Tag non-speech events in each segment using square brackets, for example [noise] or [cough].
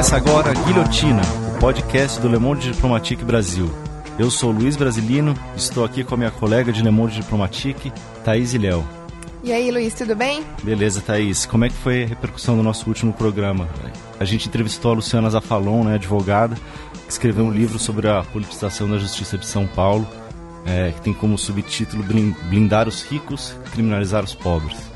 Começa agora Guilhotina, o podcast do Le Monde Diplomatique Brasil. Eu sou Luiz Brasilino, estou aqui com a minha colega de Le Monde Diplomatique, Thaís Ilhéu. E aí, Luiz, tudo bem? Beleza, Thaís. Como é que foi a repercussão do nosso último programa? A gente entrevistou a Luciana Zafalon, né, advogada, que escreveu um livro sobre a politização da justiça de São Paulo, é, que tem como subtítulo Blindar os ricos, criminalizar os pobres.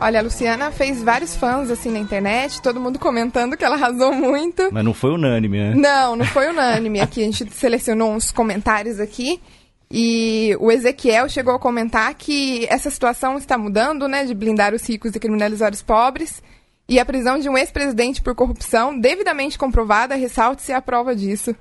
Olha, a Luciana fez vários fãs assim na internet, todo mundo comentando que ela arrasou muito. Mas não foi unânime, né? Não, não foi unânime. Aqui a gente selecionou uns comentários aqui. E o Ezequiel chegou a comentar que essa situação está mudando, né, de blindar os ricos e criminalizar os pobres. E a prisão de um ex-presidente por corrupção, devidamente comprovada, ressalte-se a prova disso.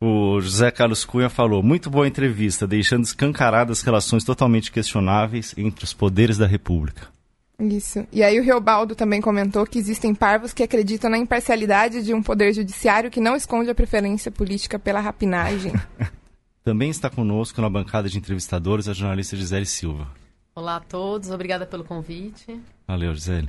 O José Carlos Cunha falou: muito boa entrevista, deixando escancaradas relações totalmente questionáveis entre os poderes da República. Isso. E aí o Reobaldo também comentou que existem parvos que acreditam na imparcialidade de um poder judiciário que não esconde a preferência política pela rapinagem. [laughs] também está conosco na bancada de entrevistadores a jornalista Gisele Silva. Olá a todos, obrigada pelo convite. Valeu, Gisele.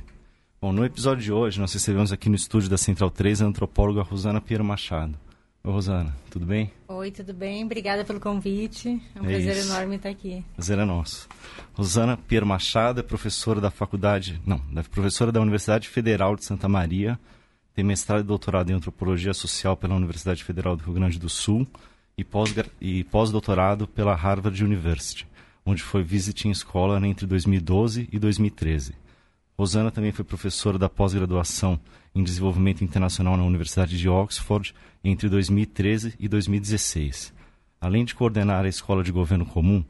Bom, no episódio de hoje nós recebemos aqui no estúdio da Central 3 a antropóloga Rosana Piero Machado. Oi, Rosana, tudo bem? Oi, tudo bem? Obrigada pelo convite. É um é prazer isso. enorme estar aqui. Prazer é nosso. Rosana Pierre Machado é professora da faculdade, não, é professora da Universidade Federal de Santa Maria, tem mestrado e doutorado em antropologia social pela Universidade Federal do Rio Grande do Sul e pós-doutorado pós pela Harvard University, onde foi visiting escola entre 2012 e 2013. Rosana também foi professora da pós-graduação em Desenvolvimento Internacional na Universidade de Oxford entre 2013 e 2016. Além de coordenar a Escola de Governo Comum,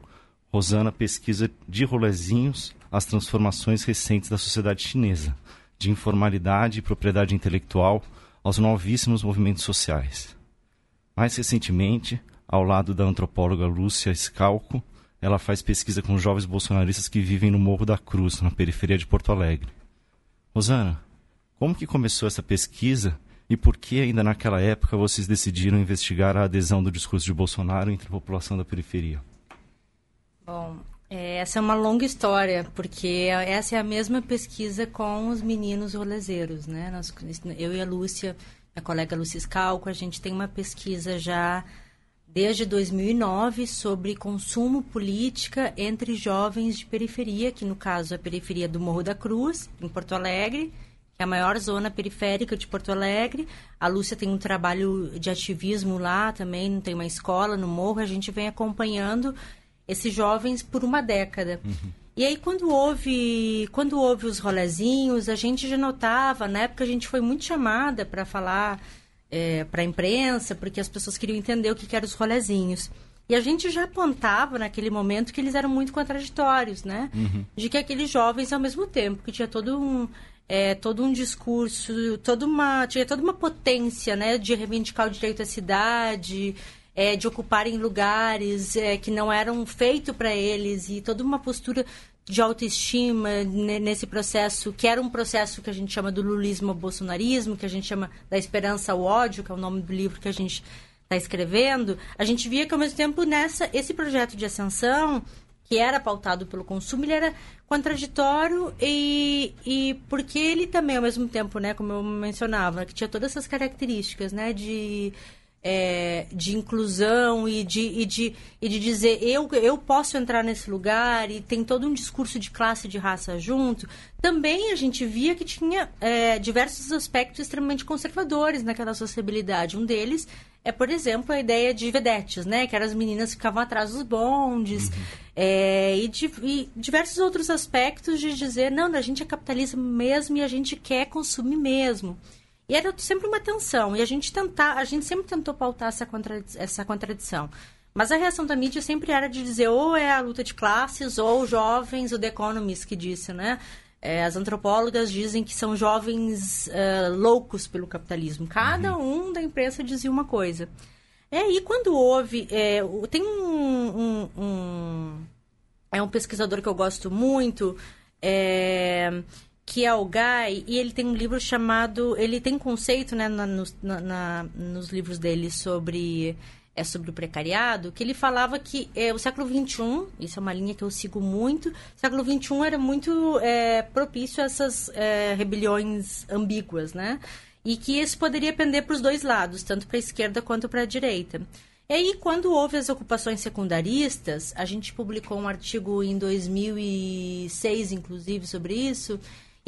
Rosana pesquisa de rolezinhos as transformações recentes da sociedade chinesa, de informalidade e propriedade intelectual aos novíssimos movimentos sociais. Mais recentemente, ao lado da antropóloga Lúcia Scalco, ela faz pesquisa com jovens bolsonaristas que vivem no Morro da Cruz, na periferia de Porto Alegre. Rosana, como que começou essa pesquisa e por que ainda naquela época vocês decidiram investigar a adesão do discurso de Bolsonaro entre a população da periferia? Bom, é, essa é uma longa história, porque essa é a mesma pesquisa com os meninos rolezeiros, né? Nós, eu e a Lúcia, a colega Lúcia Scalco, a gente tem uma pesquisa já desde 2009 sobre consumo política entre jovens de periferia, que no caso é a periferia do Morro da Cruz, em Porto Alegre, que é a maior zona periférica de Porto Alegre. A Lúcia tem um trabalho de ativismo lá também, tem uma escola no Morro, a gente vem acompanhando esses jovens por uma década. Uhum. E aí, quando houve, quando houve os rolezinhos, a gente já notava, na época a gente foi muito chamada para falar é, para a imprensa, porque as pessoas queriam entender o que, que eram os rolezinhos. E a gente já apontava naquele momento que eles eram muito contraditórios, né? Uhum. De que aqueles jovens, ao mesmo tempo, que tinha todo um, é, todo um discurso, toda uma, tinha toda uma potência, né? De reivindicar o direito à cidade, é, de ocuparem lugares é, que não eram feitos para eles e toda uma postura de autoestima nesse processo, que era um processo que a gente chama do lulismo ao bolsonarismo, que a gente chama da esperança ao ódio, que é o nome do livro que a gente está escrevendo, a gente via que ao mesmo tempo nessa esse projeto de ascensão que era pautado pelo consumo, ele era contraditório e, e porque ele também, ao mesmo tempo, né, como eu mencionava, que tinha todas essas características, né, de é, de inclusão e de, e, de, e de dizer eu, eu posso entrar nesse lugar e tem todo um discurso de classe e de raça junto, também a gente via que tinha é, diversos aspectos extremamente conservadores naquela sociabilidade. Um deles é, por exemplo, a ideia de vedetes, né? Que eram as meninas que ficavam atrás dos bondes. Uhum. É, e, de, e, diversos outros aspectos de dizer, não, a gente é capitalista mesmo e a gente quer consumir mesmo. E era sempre uma tensão. E a gente tentar, a gente sempre tentou pautar essa, essa contradição. Mas a reação da mídia sempre era de dizer ou é a luta de classes ou jovens, o The Economist que disse, né? É, as antropólogas dizem que são jovens uh, loucos pelo capitalismo. Cada uhum. um da imprensa dizia uma coisa. É, e quando houve... É, tem um, um, um, É um pesquisador que eu gosto muito... É, que é o Guy, e ele tem um livro chamado. Ele tem conceito, né, na, na, nos livros dele sobre é sobre o precariado, que ele falava que é, o século XXI, isso é uma linha que eu sigo muito, o século XXI era muito é, propício a essas é, rebeliões ambíguas, né? E que isso poderia pender para os dois lados, tanto para a esquerda quanto para a direita. E aí, quando houve as ocupações secundaristas, a gente publicou um artigo em 2006, inclusive, sobre isso,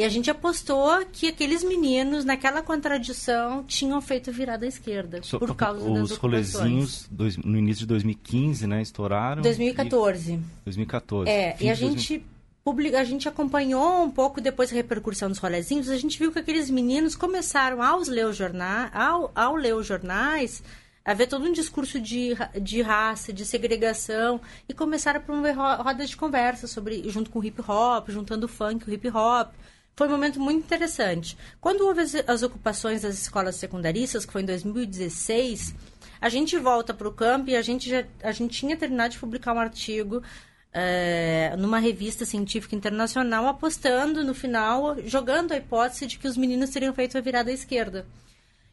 e a gente apostou que aqueles meninos, naquela contradição, tinham feito virada à esquerda. So, por causa os rolezinhos dois, no início de 2015, né? Estouraram. 2014. E, 2014. É, e a gente. Publica, a gente acompanhou um pouco depois da repercussão dos rolezinhos, a gente viu que aqueles meninos começaram aos ler os jornais, ao, ao ler os jornais, a ver todo um discurso de, de raça, de segregação, e começaram a promover rodas de conversa sobre, junto com o hip hop, juntando o funk, o hip hop. Foi um momento muito interessante. Quando houve as, as ocupações das escolas secundaristas, que foi em 2016, a gente volta para o campo e a gente, já, a gente tinha terminado de publicar um artigo é, numa revista científica internacional, apostando no final, jogando a hipótese de que os meninos teriam feito a virada à esquerda.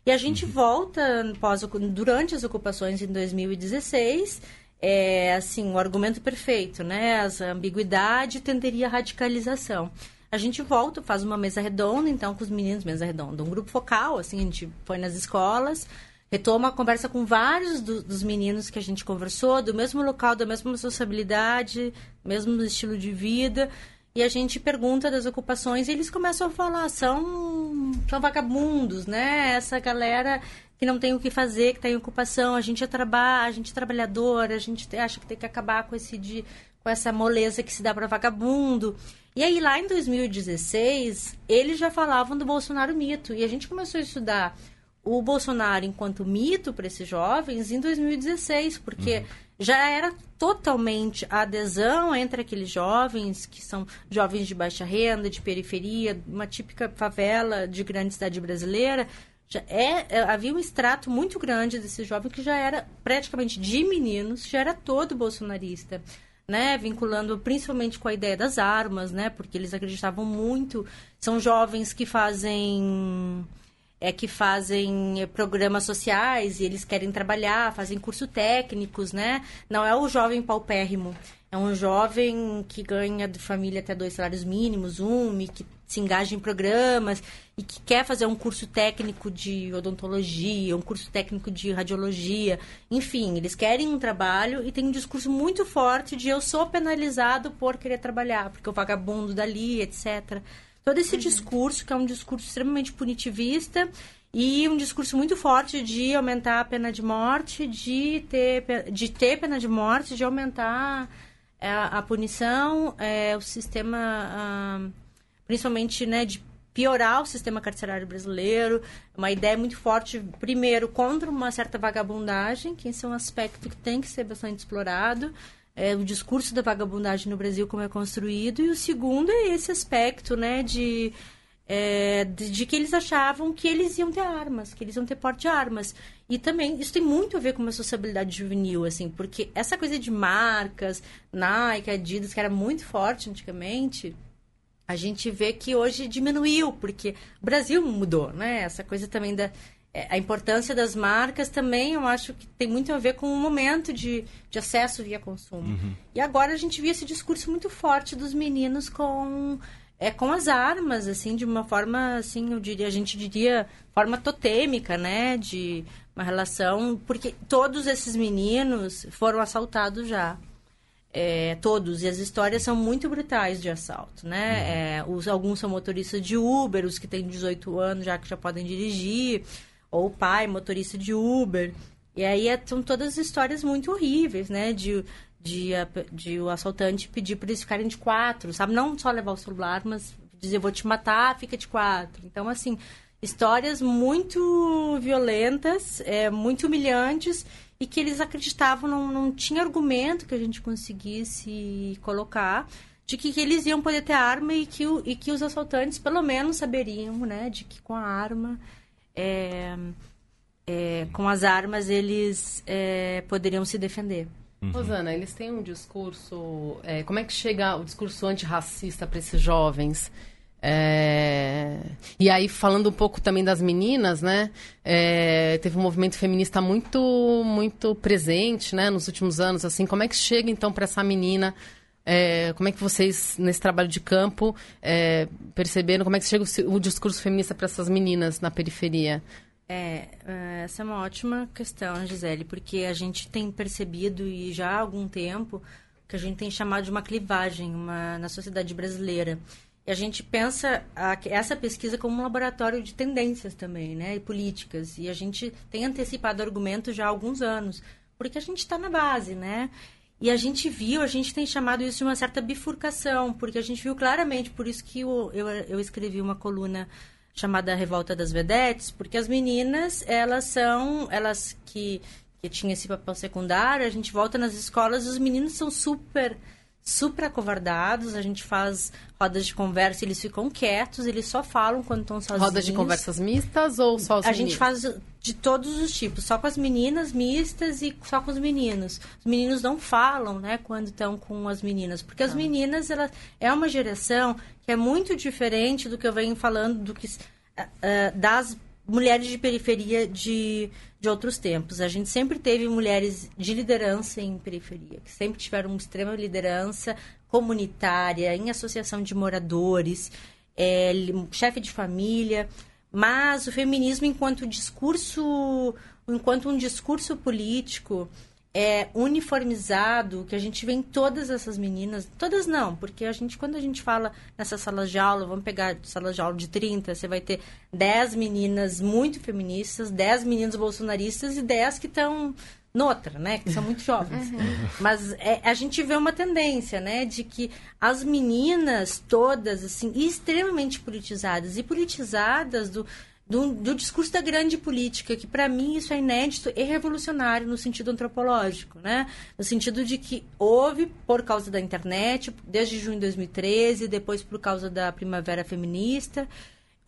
E a gente uhum. volta pós, durante as ocupações em 2016, é assim, o argumento perfeito, né? A ambiguidade tenderia à radicalização a gente volta, faz uma mesa redonda, então, com os meninos, mesa redonda, um grupo focal, assim, a gente põe nas escolas, retoma a conversa com vários do, dos meninos que a gente conversou, do mesmo local, da mesma sociabilidade, mesmo estilo de vida, e a gente pergunta das ocupações e eles começam a falar, são, são vagabundos, né? Essa galera que não tem o que fazer, que está em ocupação, a gente é trabalho, a gente é trabalhador, a gente acha que tem que acabar com esse de, com essa moleza que se dá para vagabundo. E aí, lá em 2016, eles já falavam do Bolsonaro mito. E a gente começou a estudar o Bolsonaro enquanto mito para esses jovens em 2016, porque uhum. já era totalmente a adesão entre aqueles jovens, que são jovens de baixa renda, de periferia, uma típica favela de grande cidade brasileira. Já é, é havia um extrato muito grande desses jovens que já era praticamente de meninos, já era todo bolsonarista né, vinculando principalmente com a ideia das armas, né, porque eles acreditavam muito. São jovens que fazem é que fazem programas sociais e eles querem trabalhar, fazem curso técnicos, né? Não é o jovem paupérrimo, é um jovem que ganha de família até dois salários mínimos, um, que se engaja em programas e que quer fazer um curso técnico de odontologia, um curso técnico de radiologia. Enfim, eles querem um trabalho e tem um discurso muito forte de eu sou penalizado por querer trabalhar, porque o vagabundo dali, etc. Todo esse uhum. discurso, que é um discurso extremamente punitivista, e um discurso muito forte de aumentar a pena de morte, de ter, de ter pena de morte, de aumentar a, é, a punição, é, o sistema, ah, principalmente né, de piorar o sistema carcerário brasileiro, uma ideia muito forte, primeiro, contra uma certa vagabundagem, que esse é um aspecto que tem que ser bastante explorado, é, o discurso da vagabundagem no Brasil, como é construído, e o segundo é esse aspecto, né, de é, de, de, que eles achavam que eles iam ter armas, que eles iam ter porte de armas. E também, isso tem muito a ver com uma sociabilidade juvenil, assim, porque essa coisa de marcas, Nike, Adidas, que era muito forte antigamente, a gente vê que hoje diminuiu, porque o Brasil mudou, né? Essa coisa também da... É, a importância das marcas também, eu acho que tem muito a ver com o momento de, de acesso via consumo. Uhum. E agora a gente vê esse discurso muito forte dos meninos com é com as armas, assim, de uma forma, assim, eu diria, a gente diria, forma totêmica, né? De uma relação, porque todos esses meninos foram assaltados já. É, todos, e as histórias são muito brutais de assalto, né? Uhum. É, os, alguns são motoristas de Uber, os que têm 18 anos já que já podem dirigir, ou o pai, motorista de Uber. E aí é, são todas histórias muito horríveis, né? De de, de o assaltante pedir para eles ficarem de quatro, sabe? Não só levar o celular, mas dizer vou te matar, fica de quatro. Então, assim, histórias muito violentas, é, muito humilhantes e que eles acreditavam, não, não tinha argumento que a gente conseguisse colocar de que, que eles iam poder ter arma e que, e que os assaltantes pelo menos saberiam, né, de que com a arma, é, é, com as armas eles é, poderiam se defender. Uhum. Rosana, eles têm um discurso. É, como é que chega o discurso antirracista para esses jovens? É... E aí, falando um pouco também das meninas, né? É... Teve um movimento feminista muito, muito presente, né? Nos últimos anos, assim. Como é que chega, então, para essa menina? É... Como é que vocês, nesse trabalho de campo, é, perceberam? Como é que chega o, o discurso feminista para essas meninas na periferia? É, é, essa é uma ótima questão, Gisele, porque a gente tem percebido, e já há algum tempo, que a gente tem chamado de uma clivagem uma, na sociedade brasileira. E a gente pensa a, essa pesquisa como um laboratório de tendências também, né? E políticas. E a gente tem antecipado argumentos já há alguns anos, porque a gente está na base, né? E a gente viu, a gente tem chamado isso de uma certa bifurcação, porque a gente viu claramente, por isso que eu, eu, eu escrevi uma coluna chamada Revolta das Vedetes, porque as meninas, elas são, elas que, que tinham esse papel secundário, a gente volta nas escolas, os meninos são super super acovardados, a gente faz rodas de conversa, eles ficam quietos, eles só falam quando estão sozinhos. Rodas de conversas mistas ou só os A meninos? gente faz de todos os tipos, só com as meninas mistas e só com os meninos. Os meninos não falam, né, quando estão com as meninas, porque as ah. meninas, ela é uma geração que é muito diferente do que eu venho falando do que uh, das mulheres de periferia de, de outros tempos. A gente sempre teve mulheres de liderança em periferia, que sempre tiveram uma extrema liderança comunitária, em associação de moradores, é, chefe de família. Mas o feminismo, enquanto discurso, enquanto um discurso político, é, uniformizado, que a gente vê em todas essas meninas, todas não, porque a gente, quando a gente fala nessas salas de aula, vamos pegar salas de aula de 30, você vai ter 10 meninas muito feministas, 10 meninos bolsonaristas e 10 que estão noutra, né? Que são muito jovens. Uhum. Mas é, a gente vê uma tendência, né? De que as meninas todas, assim, extremamente politizadas e politizadas do, do, do discurso da grande política, que para mim isso é inédito e revolucionário no sentido antropológico, né? No sentido de que houve, por causa da internet, desde junho de 2013, depois por causa da primavera feminista,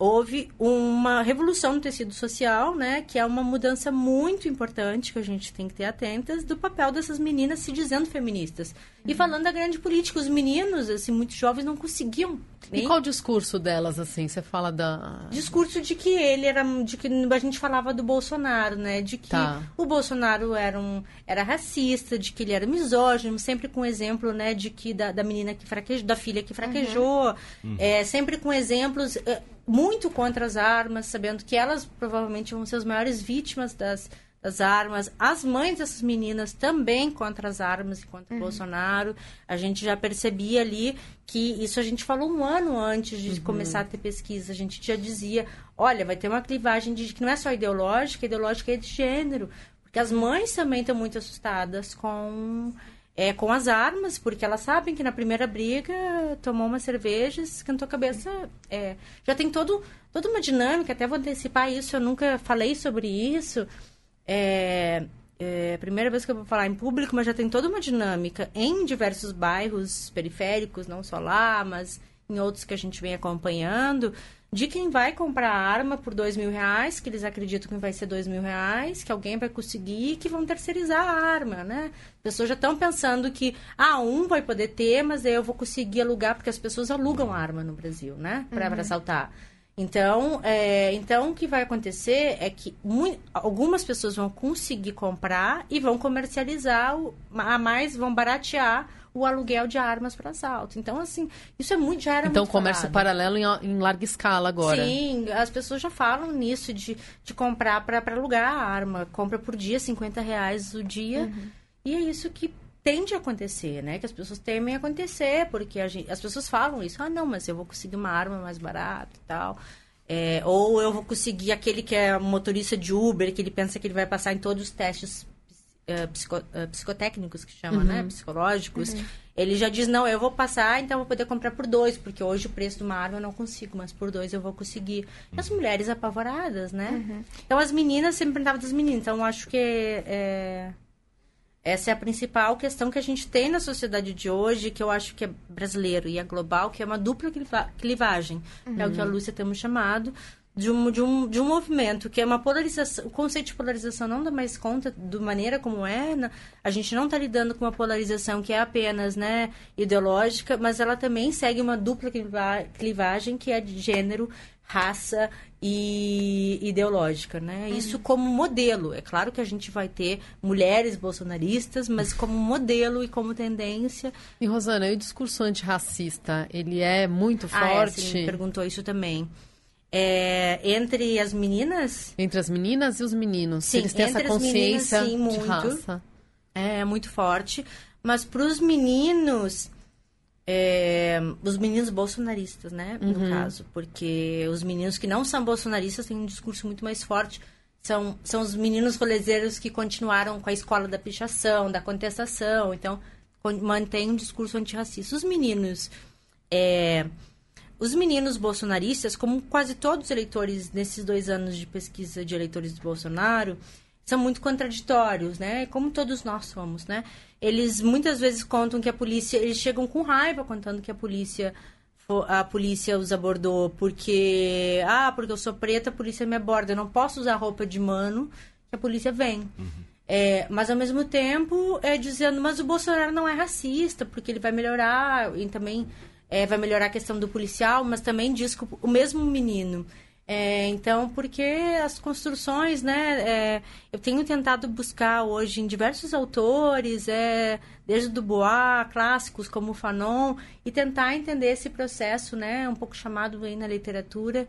houve uma revolução no tecido social, né, que é uma mudança muito importante que a gente tem que ter atentas do papel dessas meninas se dizendo feministas. Uhum. E falando da grande política, os meninos, assim, muito jovens não conseguiam. Nem... E qual o discurso delas, assim? Você fala da... Discurso de que ele era... De que a gente falava do Bolsonaro, né? De que tá. o Bolsonaro era, um, era racista, de que ele era misógino, sempre com exemplo, né? De que da, da menina que fraquejou, da filha que fraquejou. Uhum. É, sempre com exemplos... É, muito contra as armas, sabendo que elas provavelmente vão ser as maiores vítimas das, das armas. As mães dessas meninas também contra as armas e contra uhum. Bolsonaro. A gente já percebia ali que isso a gente falou um ano antes de uhum. começar a ter pesquisa. A gente já dizia, olha, vai ter uma clivagem de que não é só ideológica, ideológica é de gênero. Porque as mães também estão muito assustadas com é, com as armas, porque elas sabem que na primeira briga tomou uma cerveja, esquentou a cabeça. É, já tem todo, toda uma dinâmica, até vou antecipar isso, eu nunca falei sobre isso. É, é primeira vez que eu vou falar em público, mas já tem toda uma dinâmica em diversos bairros periféricos, não só lá, mas em outros que a gente vem acompanhando, de quem vai comprar arma por dois mil reais, que eles acreditam que vai ser dois mil reais, que alguém vai conseguir, que vão terceirizar a arma, né? As pessoas já estão pensando que, ah, um vai poder ter, mas aí eu vou conseguir alugar, porque as pessoas alugam arma no Brasil, né? Para uhum. assaltar. Então, é, então, o que vai acontecer é que muito, algumas pessoas vão conseguir comprar e vão comercializar, o, a mais vão baratear o aluguel de armas para assalto. Então, assim, isso é muito, já era então, comércio falado. paralelo em, em, larga escala agora. Sim, as pessoas já falam nisso, de, de comprar para alugar a arma. Compra por dia, 50 reais o dia. Uhum. E é isso que tende a acontecer, né? Que as pessoas temem acontecer, porque gente, as pessoas falam isso. Ah, não, mas eu vou conseguir uma arma mais barata e tal. É, ou eu vou conseguir aquele que é motorista de Uber, que ele pensa que ele vai passar em todos os testes uh, psico, uh, psicotécnicos, que chama, né? uhum. né? Psicológicos. Uhum. Ele já diz, não, eu vou passar, então eu vou poder comprar por dois, porque hoje o preço de uma arma eu não consigo, mas por dois eu vou conseguir. E as mulheres apavoradas, né? Uhum. Então as meninas, sempre perguntava das meninas, então eu acho que é, essa é a principal questão que a gente tem na sociedade de hoje, que eu acho que é brasileiro e é global, que é uma dupla clivagem, uhum. é o que a uhum. Lúcia temos chamado, de um, de um, de um movimento que é uma polarização. O conceito de polarização não dá mais conta da maneira como é. Né? A gente não está lidando com uma polarização que é apenas né, ideológica, mas ela também segue uma dupla clivagem que é de gênero, raça e ideológica, né? Uhum. Isso como modelo. É claro que a gente vai ter mulheres bolsonaristas, mas como modelo e como tendência. E Rosana, e o discurso antirracista, ele é muito forte? Ah, é, você me perguntou isso também. É, entre as meninas? Entre as meninas e os meninos. Sim, Eles têm essa consciência meninas, sim, de raça. É, muito forte. Mas para os meninos, é, os meninos bolsonaristas, né? No uhum. caso. Porque os meninos que não são bolsonaristas têm um discurso muito mais forte. São, são os meninos rolezeiros que continuaram com a escola da pichação, da contestação. Então, mantém um discurso antirracista. Os meninos... É, os meninos bolsonaristas, como quase todos os eleitores nesses dois anos de pesquisa de eleitores do Bolsonaro, são muito contraditórios, né? Como todos nós somos, né? Eles muitas vezes contam que a polícia, eles chegam com raiva contando que a polícia a polícia os abordou porque ah, porque eu sou preta, a polícia me aborda, eu não posso usar roupa de mano, que a polícia vem. Uhum. É, mas ao mesmo tempo é dizendo, mas o Bolsonaro não é racista, porque ele vai melhorar e também é, vai melhorar a questão do policial, mas também diz que o mesmo menino. É, então, porque as construções, né? É, eu tenho tentado buscar hoje em diversos autores, é, desde Dubois, clássicos como Fanon, e tentar entender esse processo, né? Um pouco chamado aí na literatura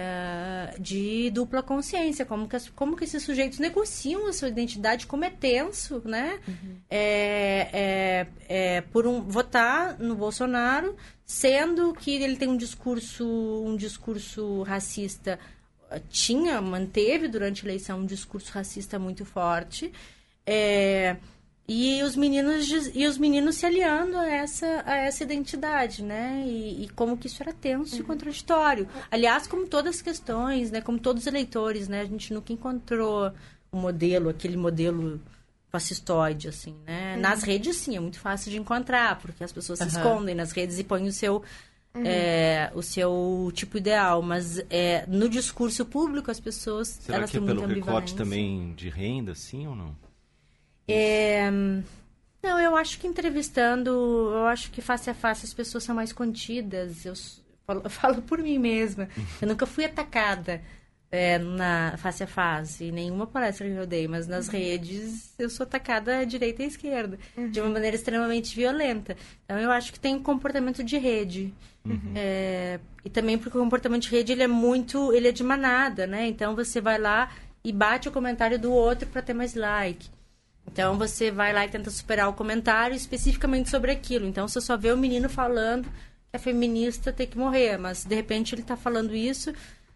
é, de dupla consciência, como que, as, como que esses sujeitos negociam a sua identidade, como é tenso, né? Uhum. É, é, é, por um, votar no Bolsonaro, sendo que ele tem um discurso, um discurso racista, tinha, manteve durante a eleição um discurso racista muito forte. É, e os meninos e os meninos se aliando a essa a essa identidade né e, e como que isso era tenso uhum. e contraditório aliás como todas as questões né como todos os eleitores né a gente nunca encontrou o um modelo aquele modelo fascistoide assim né uhum. nas redes sim é muito fácil de encontrar porque as pessoas uhum. se escondem nas redes e põem o seu Uhum. É, o seu tipo ideal, mas é, no discurso público as pessoas Será elas que é pelo recorte também de renda, sim ou não? É... Não, eu acho que entrevistando, eu acho que face a face as pessoas são mais contidas. Eu falo, eu [laughs] falo por mim mesma. Eu nunca fui atacada é, na face a face, nenhuma palestra que eu dei, mas nas uhum. redes eu sou atacada à direita e à esquerda, uhum. de uma maneira extremamente violenta. Então eu acho que tem um comportamento de rede. Uhum. É, e também porque o comportamento de rede ele é muito, ele é de manada, né? Então você vai lá e bate o comentário do outro para ter mais like. Então você vai lá e tenta superar o comentário especificamente sobre aquilo. Então você só vê o menino falando que a feminista tem que morrer, mas de repente ele está falando isso,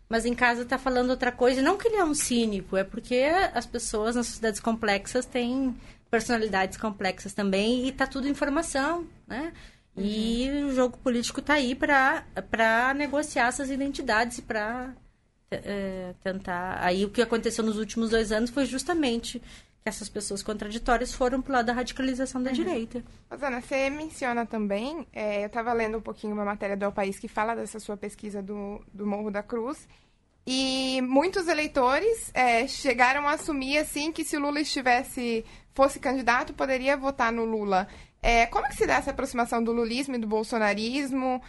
mas em casa está falando outra coisa. Não que ele é um cínico, é porque as pessoas nas sociedades complexas têm personalidades complexas também e está tudo informação, né? Uhum. E o jogo político está aí para negociar essas identidades e para é, tentar. Aí o que aconteceu nos últimos dois anos foi justamente essas pessoas contraditórias foram para lado da radicalização da uhum. direita. Rosana, você menciona também, é, eu estava lendo um pouquinho uma matéria do El País que fala dessa sua pesquisa do, do Morro da Cruz, e muitos eleitores é, chegaram a assumir assim que se o Lula estivesse fosse candidato poderia votar no Lula. É, como que se dá essa aproximação do lulismo e do bolsonarismo?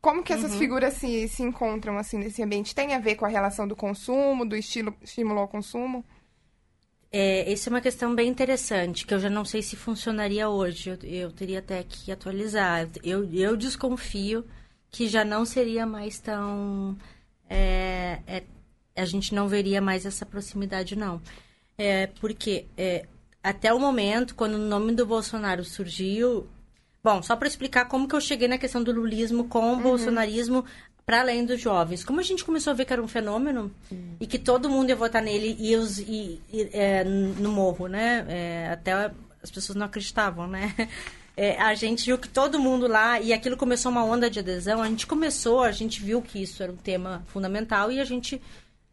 Como que essas uhum. figuras se, se encontram assim nesse ambiente? Tem a ver com a relação do consumo, do estilo estímulo ao consumo? É, essa é uma questão bem interessante, que eu já não sei se funcionaria hoje. Eu, eu teria até que atualizar. Eu, eu desconfio que já não seria mais tão. É, é, a gente não veria mais essa proximidade, não. É, porque é, até o momento, quando o nome do Bolsonaro surgiu. Bom, só para explicar como que eu cheguei na questão do lulismo com o uhum. bolsonarismo para além dos jovens. Como a gente começou a ver que era um fenômeno hum. e que todo mundo ia votar nele e, os, e, e é, no morro, né? É, até as pessoas não acreditavam, né? [laughs] É, a gente viu que todo mundo lá, e aquilo começou uma onda de adesão, a gente começou, a gente viu que isso era um tema fundamental e a gente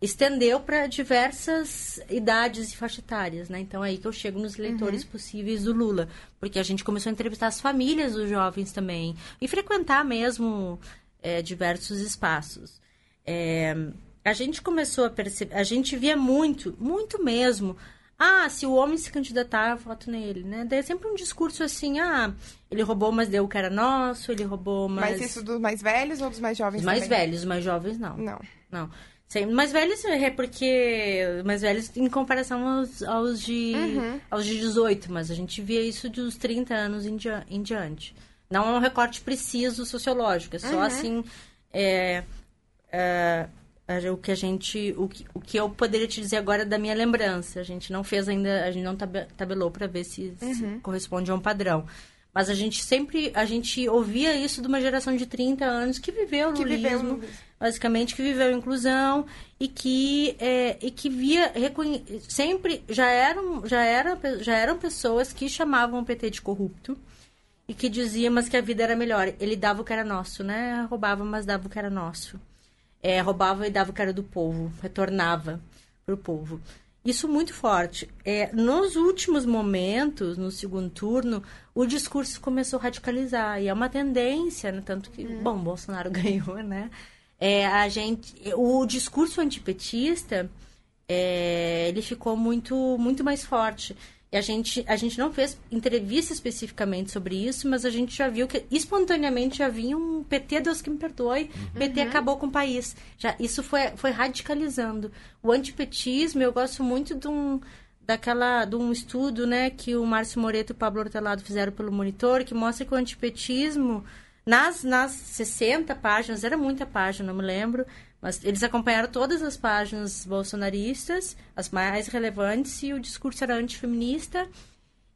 estendeu para diversas idades e faixa etárias, né? Então é aí que eu chego nos leitores uhum. possíveis do Lula, porque a gente começou a entrevistar as famílias dos jovens também e frequentar mesmo é, diversos espaços. É, a gente começou a perceber, a gente via muito, muito mesmo. Ah, se o homem se candidatar, eu voto nele, né? Daí é sempre um discurso assim, ah, ele roubou, mas deu o que era nosso, ele roubou, mas... Mas isso dos mais velhos ou dos mais jovens Os mais também? velhos, os mais jovens não. Não. Não. Sim, mais velhos é porque. Mais velhos em comparação aos, aos, de, aos de 18, mas a gente via isso dos 30 anos em, dia- em diante. Não é um recorte preciso sociológico, é só assim. É, é, é, o que a gente. O que, o que eu poderia te dizer agora da minha lembrança. A gente não fez ainda. A gente não tabe- tabelou para ver se, se corresponde a um padrão. Mas a gente sempre. A gente ouvia isso de uma geração de 30 anos que viveu o Que viveu o lulismo lulismo. basicamente que viveu a inclusão e que é, e que via reconhe... sempre já eram já eram já eram pessoas que chamavam o PT de corrupto e que diziam mas que a vida era melhor. Ele dava o que era nosso né? Roubava mas dava o que era nosso. É, roubava e dava o que era do povo. Retornava para o povo. Isso muito forte. É, nos últimos momentos no segundo turno o discurso começou a radicalizar. E é uma tendência né? tanto que bom Bolsonaro [laughs] ganhou né? É, a gente, o discurso antipetista, é, ele ficou muito, muito mais forte. A gente, a gente não fez entrevista especificamente sobre isso, mas a gente já viu que espontaneamente já vinha um PT, Deus que me perdoe, PT acabou com o país. Já, isso foi, foi radicalizando. O antipetismo, eu gosto muito de um, daquela, de um estudo né, que o Márcio Moreto e o Pablo Hortelado fizeram pelo Monitor, que mostra que o antipetismo, nas, nas 60 páginas, era muita página, não me lembro, mas eles acompanharam todas as páginas bolsonaristas, as mais relevantes, e o discurso era antifeminista,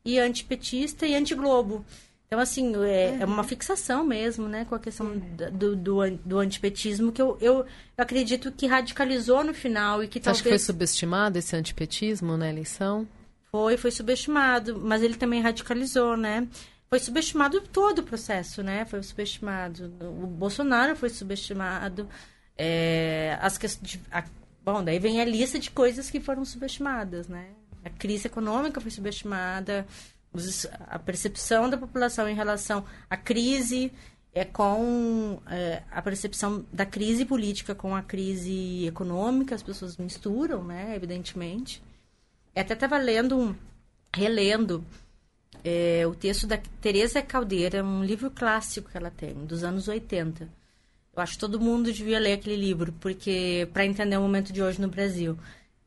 e antipetista e antiglobo. Então, assim, é, é uma fixação mesmo, né, com a questão da- do, do, do antipetismo, que eu, eu acredito que radicalizou no final e que Você acha talvez... que foi subestimado esse antipetismo na eleição? Foi, foi subestimado, mas ele também radicalizou, né? Foi subestimado todo o processo, né? Foi subestimado. O Bolsonaro foi subestimado. É, as questões. bom, daí vem a lista de coisas que foram subestimadas, né? A crise econômica foi subestimada, os- a percepção da população em relação à crise é com é, a percepção da crise política com a crise econômica, as pessoas misturam, né? Evidentemente. Eu até estava lendo, relendo é, o texto da Teresa Caldeira, um livro clássico que ela tem, dos anos 80. Eu acho que todo mundo devia ler aquele livro, porque para entender o momento de hoje no Brasil.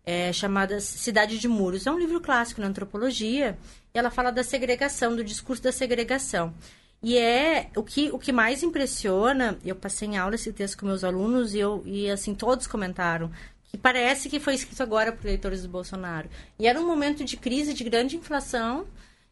É chamada Cidade de Muros. É um livro clássico na antropologia. E ela fala da segregação, do discurso da segregação. E é o que, o que mais impressiona. Eu passei em aula esse texto com meus alunos e, eu, e assim todos comentaram que parece que foi escrito agora por eleitores do Bolsonaro. E era um momento de crise, de grande inflação,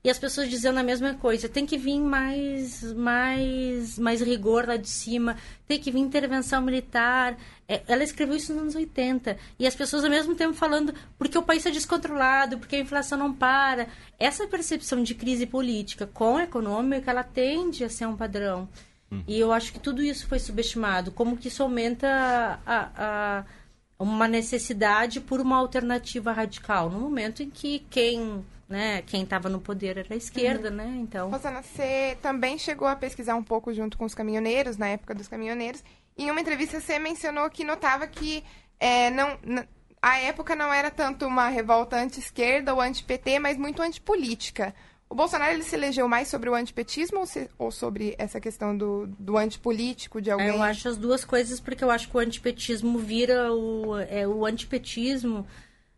e as pessoas dizendo a mesma coisa. Tem que vir mais, mais, mais rigor lá de cima, tem que vir intervenção militar. É, ela escreveu isso nos anos 80. E as pessoas ao mesmo tempo falando porque o país é descontrolado, porque a inflação não para. Essa percepção de crise política com a econômica, ela tende a ser um padrão. E eu acho que tudo isso foi subestimado. Como que isso aumenta a, a, uma necessidade por uma alternativa radical. No momento em que quem né, quem estava no poder era a esquerda, né? Então, Rosana, você também chegou a pesquisar um pouco junto com os caminhoneiros, na época dos caminhoneiros. E em uma entrevista você mencionou que notava que é, não, a época não era tanto uma revolta anti-esquerda ou anti-PT, mas muito antipolítica. O Bolsonaro ele se elegeu mais sobre o antipetismo ou, se- ou sobre essa questão do, do antipolítico de alguém? eu acho as duas coisas porque eu acho que o antipetismo vira o é o antipetismo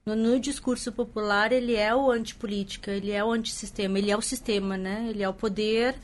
no, no discurso popular ele é o antipolítica, ele é o antissistema, ele é o sistema, né? Ele é o poder.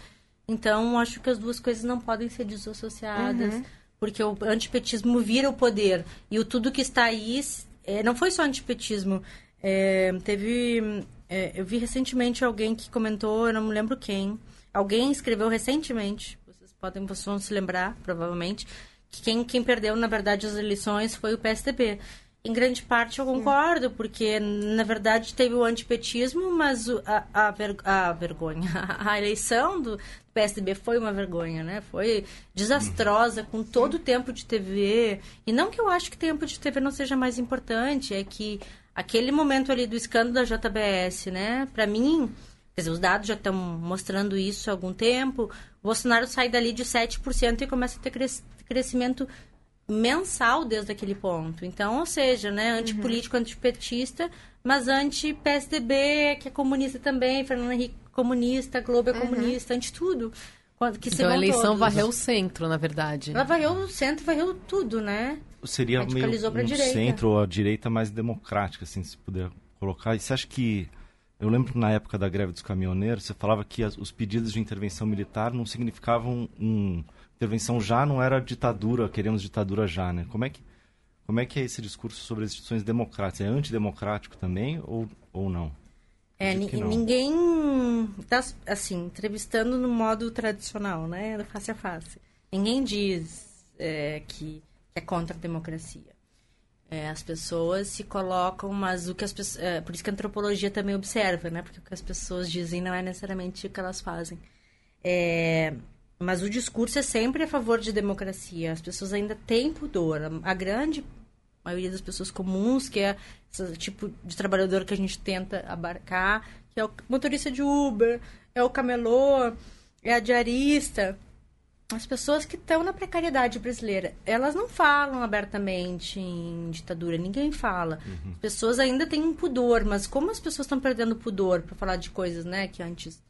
Então, acho que as duas coisas não podem ser desassociadas, porque o antipetismo vira o poder e o tudo que está aí é, não foi só antipetismo. É, teve, é, eu vi recentemente alguém que comentou, eu não me lembro quem. Alguém escreveu recentemente, vocês podem, vocês vão se lembrar, provavelmente, que quem, quem perdeu, na verdade, as eleições foi o PSDB. Em grande parte eu concordo, porque na verdade teve o antipetismo, mas a, a, ver- a vergonha, [laughs] a eleição do PSDB foi uma vergonha, né? Foi desastrosa, com todo o tempo de TV. E não que eu acho que tempo de TV não seja mais importante, é que aquele momento ali do escândalo da JBS, né? Para mim, quer dizer, os dados já estão mostrando isso há algum tempo. O Bolsonaro sai dali de 7% e começa a ter cres- crescimento mensal desde aquele ponto. Então, ou seja, né, antipolítico, antipetista, mas anti-PSDB, que é comunista também, Fernando Henrique comunista, Globo é comunista, anti tudo. Quando- Que se Então a eleição todos. varreu o centro, na verdade. Ela varreu o centro, varreu tudo, né? Seria meio um direita. centro ou a direita mais democrática, assim, se puder colocar. E você acha que... Eu lembro que na época da greve dos caminhoneiros, você falava que as- os pedidos de intervenção militar não significavam um... Intervenção já não era ditadura, queremos ditadura já, né? Como é que, como é, que é esse discurso sobre as instituições democráticas? É antidemocrático também ou, ou não? É, não. ninguém tá, assim, entrevistando no modo tradicional, né? Do face a face. Ninguém diz é, que, que é contra a democracia. É, as pessoas se colocam, mas o que as pessoas... é, por isso que a antropologia também observa, né? Porque o que as pessoas dizem não é necessariamente o que elas fazem. É, mas o discurso é sempre a favor de democracia. As pessoas ainda têm pudor. A, grande maioria das pessoas comuns, que é esse tipo de trabalhador que a gente tenta abarcar, que é o motorista de Uber, é o camelô, é a diarista. As pessoas que estão na precariedade brasileira, elas não falam abertamente em ditadura, ninguém fala. As pessoas ainda têm um pudor, mas como as pessoas estão perdendo pudor para falar de coisas, né, que antes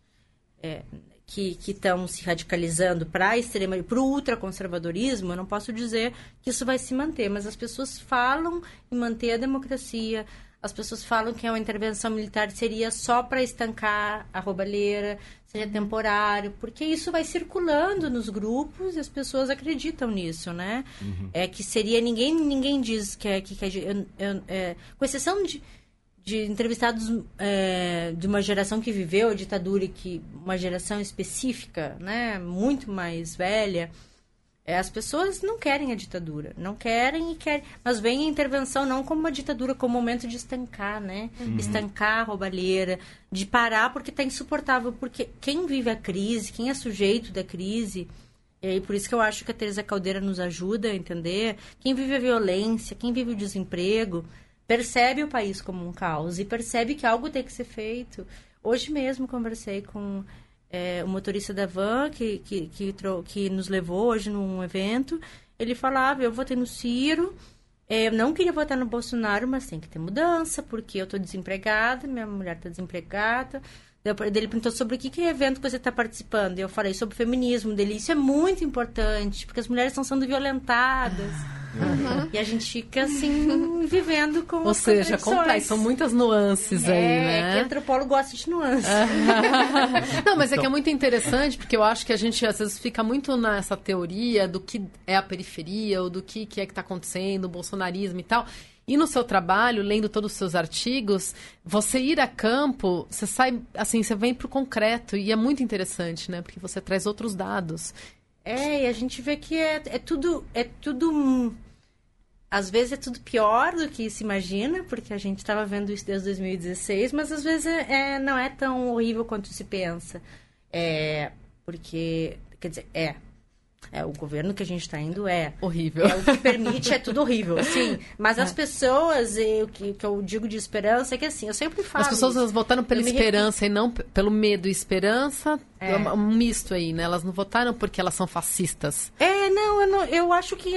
é, que estão se radicalizando para extrema para o ultraconservadorismo, eu não posso dizer que isso vai se manter, mas as pessoas falam em manter a democracia, as pessoas falam que uma intervenção militar seria só para estancar a roubalheira, seria temporário, porque isso vai circulando nos grupos e as pessoas acreditam nisso, né? É que seria ninguém ninguém diz que é que, que é, eu- é, com exceção de de entrevistados é, de uma geração que viveu a ditadura e que uma geração específica, né, muito mais velha, é, as pessoas não querem a ditadura, não querem e querem, mas vem a intervenção não como uma ditadura, como um momento de estancar, né, estancar a roubalheira, de parar porque está insuportável, porque quem vive a crise, quem é sujeito da crise e por isso que eu acho que a Teresa Caldeira nos ajuda a entender. Quem vive a violência, quem vive o desemprego, percebe o país como um caos e percebe que algo tem que ser feito. Hoje mesmo conversei com é, o motorista da van que, que, que, que nos levou hoje num evento. Ele falava, eu votei no Ciro, é, eu não queria votar no Bolsonaro, mas tem que ter mudança, porque eu tô desempregada, minha mulher tá desempregada. Ele perguntou sobre o que, que evento que você está participando. E eu falei sobre o feminismo dele. Isso é muito importante, porque as mulheres estão sendo violentadas. E a gente fica assim, vivendo com Ou seja, contradições. complexo, são muitas nuances aí, é, né? que antropólogo gosta de nuances. [laughs] Não, mas é que é muito interessante, porque eu acho que a gente às vezes fica muito nessa teoria do que é a periferia, ou do que, que é que está acontecendo, o bolsonarismo e tal. E no seu trabalho, lendo todos os seus artigos, você ir a campo, você sai, assim, você vem pro concreto, e é muito interessante, né? Porque você traz outros dados. É, e a gente vê que é, é tudo. É tudo. Às vezes é tudo pior do que se imagina, porque a gente estava vendo isso desde 2016, mas às vezes é, é- não é tão horrível quanto se pensa. É. Porque. Quer dizer, é. É, o governo que a gente está indo é. Horrível. É, o que permite é tudo horrível, sim. Mas as pessoas, e o que, que eu digo de esperança é que assim, eu sempre falo. As pessoas isso. votaram pela Eu me esperança e não pelo medo e esperança. É. É um misto aí, né? Elas não votaram porque elas são fascistas. É, não, eu, não, eu acho que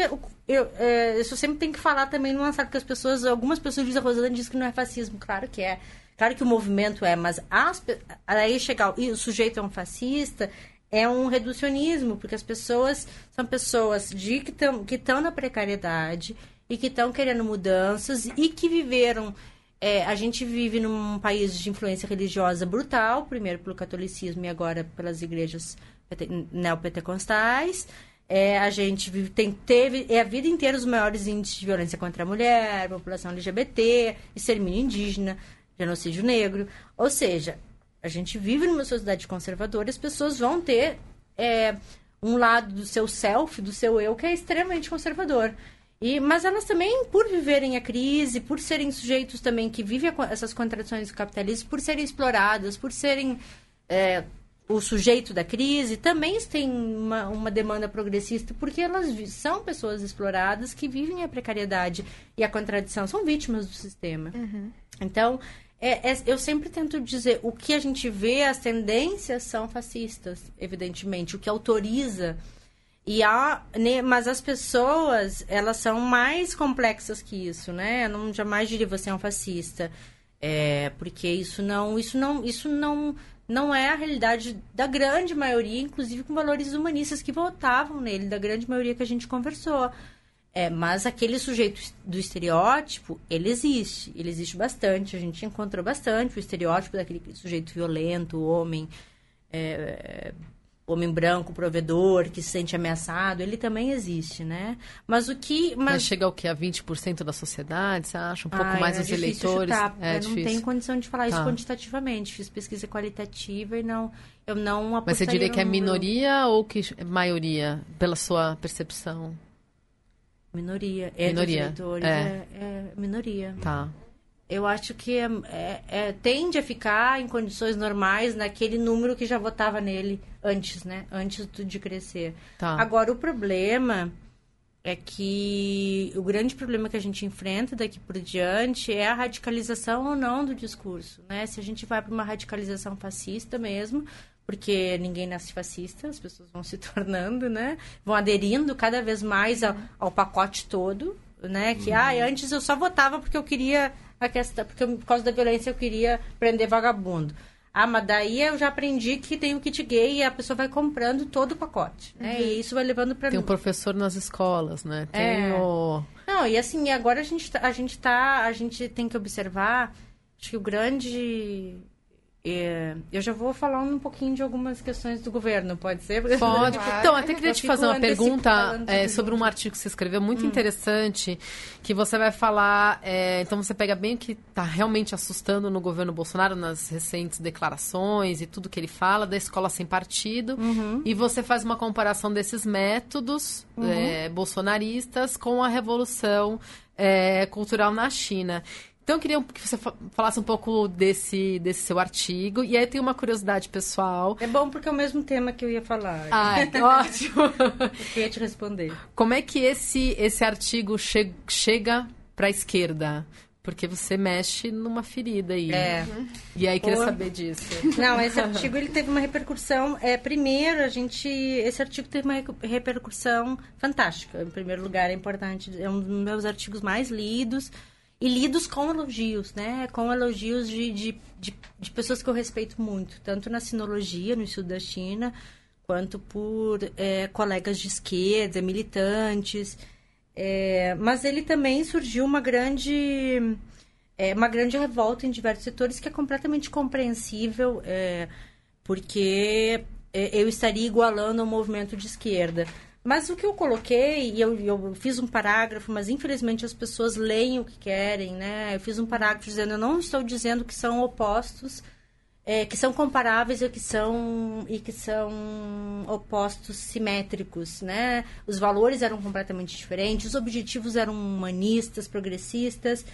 eu, é, isso sempre tem que falar também numa sabe que as pessoas, algumas pessoas dizem, a Rosana diz que não é fascismo, claro que é. Claro que o movimento é, mas as, aí chegar e o sujeito é um fascista é um reducionismo, porque as pessoas são pessoas de que estão na precariedade e que estão querendo mudanças e que viveram é, a gente vive num país de influência religiosa brutal, primeiro pelo catolicismo e agora pelas igrejas neopentecostais. É, a gente vive, tem, teve é, a vida inteira os maiores índices de violência contra a mulher, população LGBT, extermínio indígena, genocídio negro. Ou seja, a gente vive numa sociedade conservadora, as pessoas vão ter é, um lado do seu self, do seu eu, que é extremamente conservador. E, mas elas também, por viverem a crise, por serem sujeitos também que vivem a essas contradições do capitalismo, por serem exploradas, por serem é, o sujeito da crise, também têm uma, uma demanda progressista, porque elas são pessoas exploradas que vivem a precariedade e a contradição, são vítimas do sistema. Então, é- é- eu sempre tento dizer, o que a gente vê, as tendências são fascistas, evidentemente, o que autoriza E há, né, mas as pessoas, elas são mais complexas que isso, né? Eu não jamais diria você é um fascista. É, porque isso não, isso não, isso não, não é a realidade da grande maioria, inclusive com valores humanistas que votavam nele, da grande maioria que a gente conversou. É, mas aquele sujeito do estereótipo, ele existe. Ele existe bastante. A gente encontrou bastante o estereótipo daquele sujeito violento, homem, é, homem branco, provedor, que se sente ameaçado. Ele também existe, né? Mas o que... Mas, mas chega ao que? A 20% da sociedade, você acha? Um pouco ah, mais é os eleitores? Chutar, é eu difícil. não tenho condição de falar tá. isso quantitativamente. Fiz pesquisa qualitativa e não... Eu não Mas você diria que é minoria ou que é maioria, pela sua percepção? Minoria. É minoria. É. É, é. minoria. Tá. Eu acho que é, é, é, tende a ficar em condições normais naquele número que já votava nele antes, né? Antes de crescer. Tá. Agora, o problema é que o grande problema que a gente enfrenta daqui por diante é a radicalização ou não do discurso, né? Se a gente vai para uma radicalização fascista mesmo, porque ninguém nasce fascista, as pessoas vão se [laughs] tornando, né? Vão aderindo cada vez mais ao, ao pacote todo, né? Que, uhum. ah, antes eu só votava porque eu queria a questão, porque por causa da violência eu queria prender vagabundo. Ah, mas daí eu já aprendi que tem o kit gay e a pessoa vai comprando todo o pacote, né? Uhum. E isso vai levando para Tem um professor nas escolas, né? Tem é. o... Não, e assim, agora a gente, tá, a gente tá, a gente tem que observar, acho que o grande eu já vou falar um pouquinho de algumas questões do governo, pode ser? Pode. Então, até queria te fazer uma pergunta é, sobre um artigo que você escreveu, muito hum. interessante, que você vai falar. É, então, você pega bem o que está realmente assustando no governo Bolsonaro, nas recentes declarações e tudo que ele fala, da escola sem partido, uhum. e você faz uma comparação desses métodos uhum. É, bolsonaristas com a revolução é, cultural na China. Então, eu queria que você falasse um pouco desse, desse seu artigo. E aí tem uma curiosidade pessoal. É bom porque é o mesmo tema que eu ia falar. Ah, é, [laughs] ótimo. eu ia te responder. Como é que esse, esse artigo che chega para a esquerda? Porque você mexe numa ferida aí. É. E aí queria saber disso. Não, [laughs] esse artigo ele teve uma repercussão. É, primeiro, a gente. Esse artigo teve uma repercussão fantástica. Em primeiro lugar, é importante. É um dos meus artigos mais lidos e lidos com elogios, né? Com elogios de, de, de, de, pessoas que eu respeito muito, tanto na sinologia, no estudo da China, quanto por é, colegas de esquerda, militantes. É, mas ele também surgiu uma grande, é, uma grande revolta em diversos setores que é completamente compreensível, é, porque é, eu estaria igualando ao movimento de esquerda. Mas o que eu coloquei, e eu, eu fiz um parágrafo, mas infelizmente as pessoas leem o que querem, né? Eu fiz um parágrafo dizendo, eu não estou dizendo que são opostos, é, que são comparáveis e que são, e que são opostos simétricos, né? Os valores eram completamente diferentes, os objetivos eram humanistas, progressistas,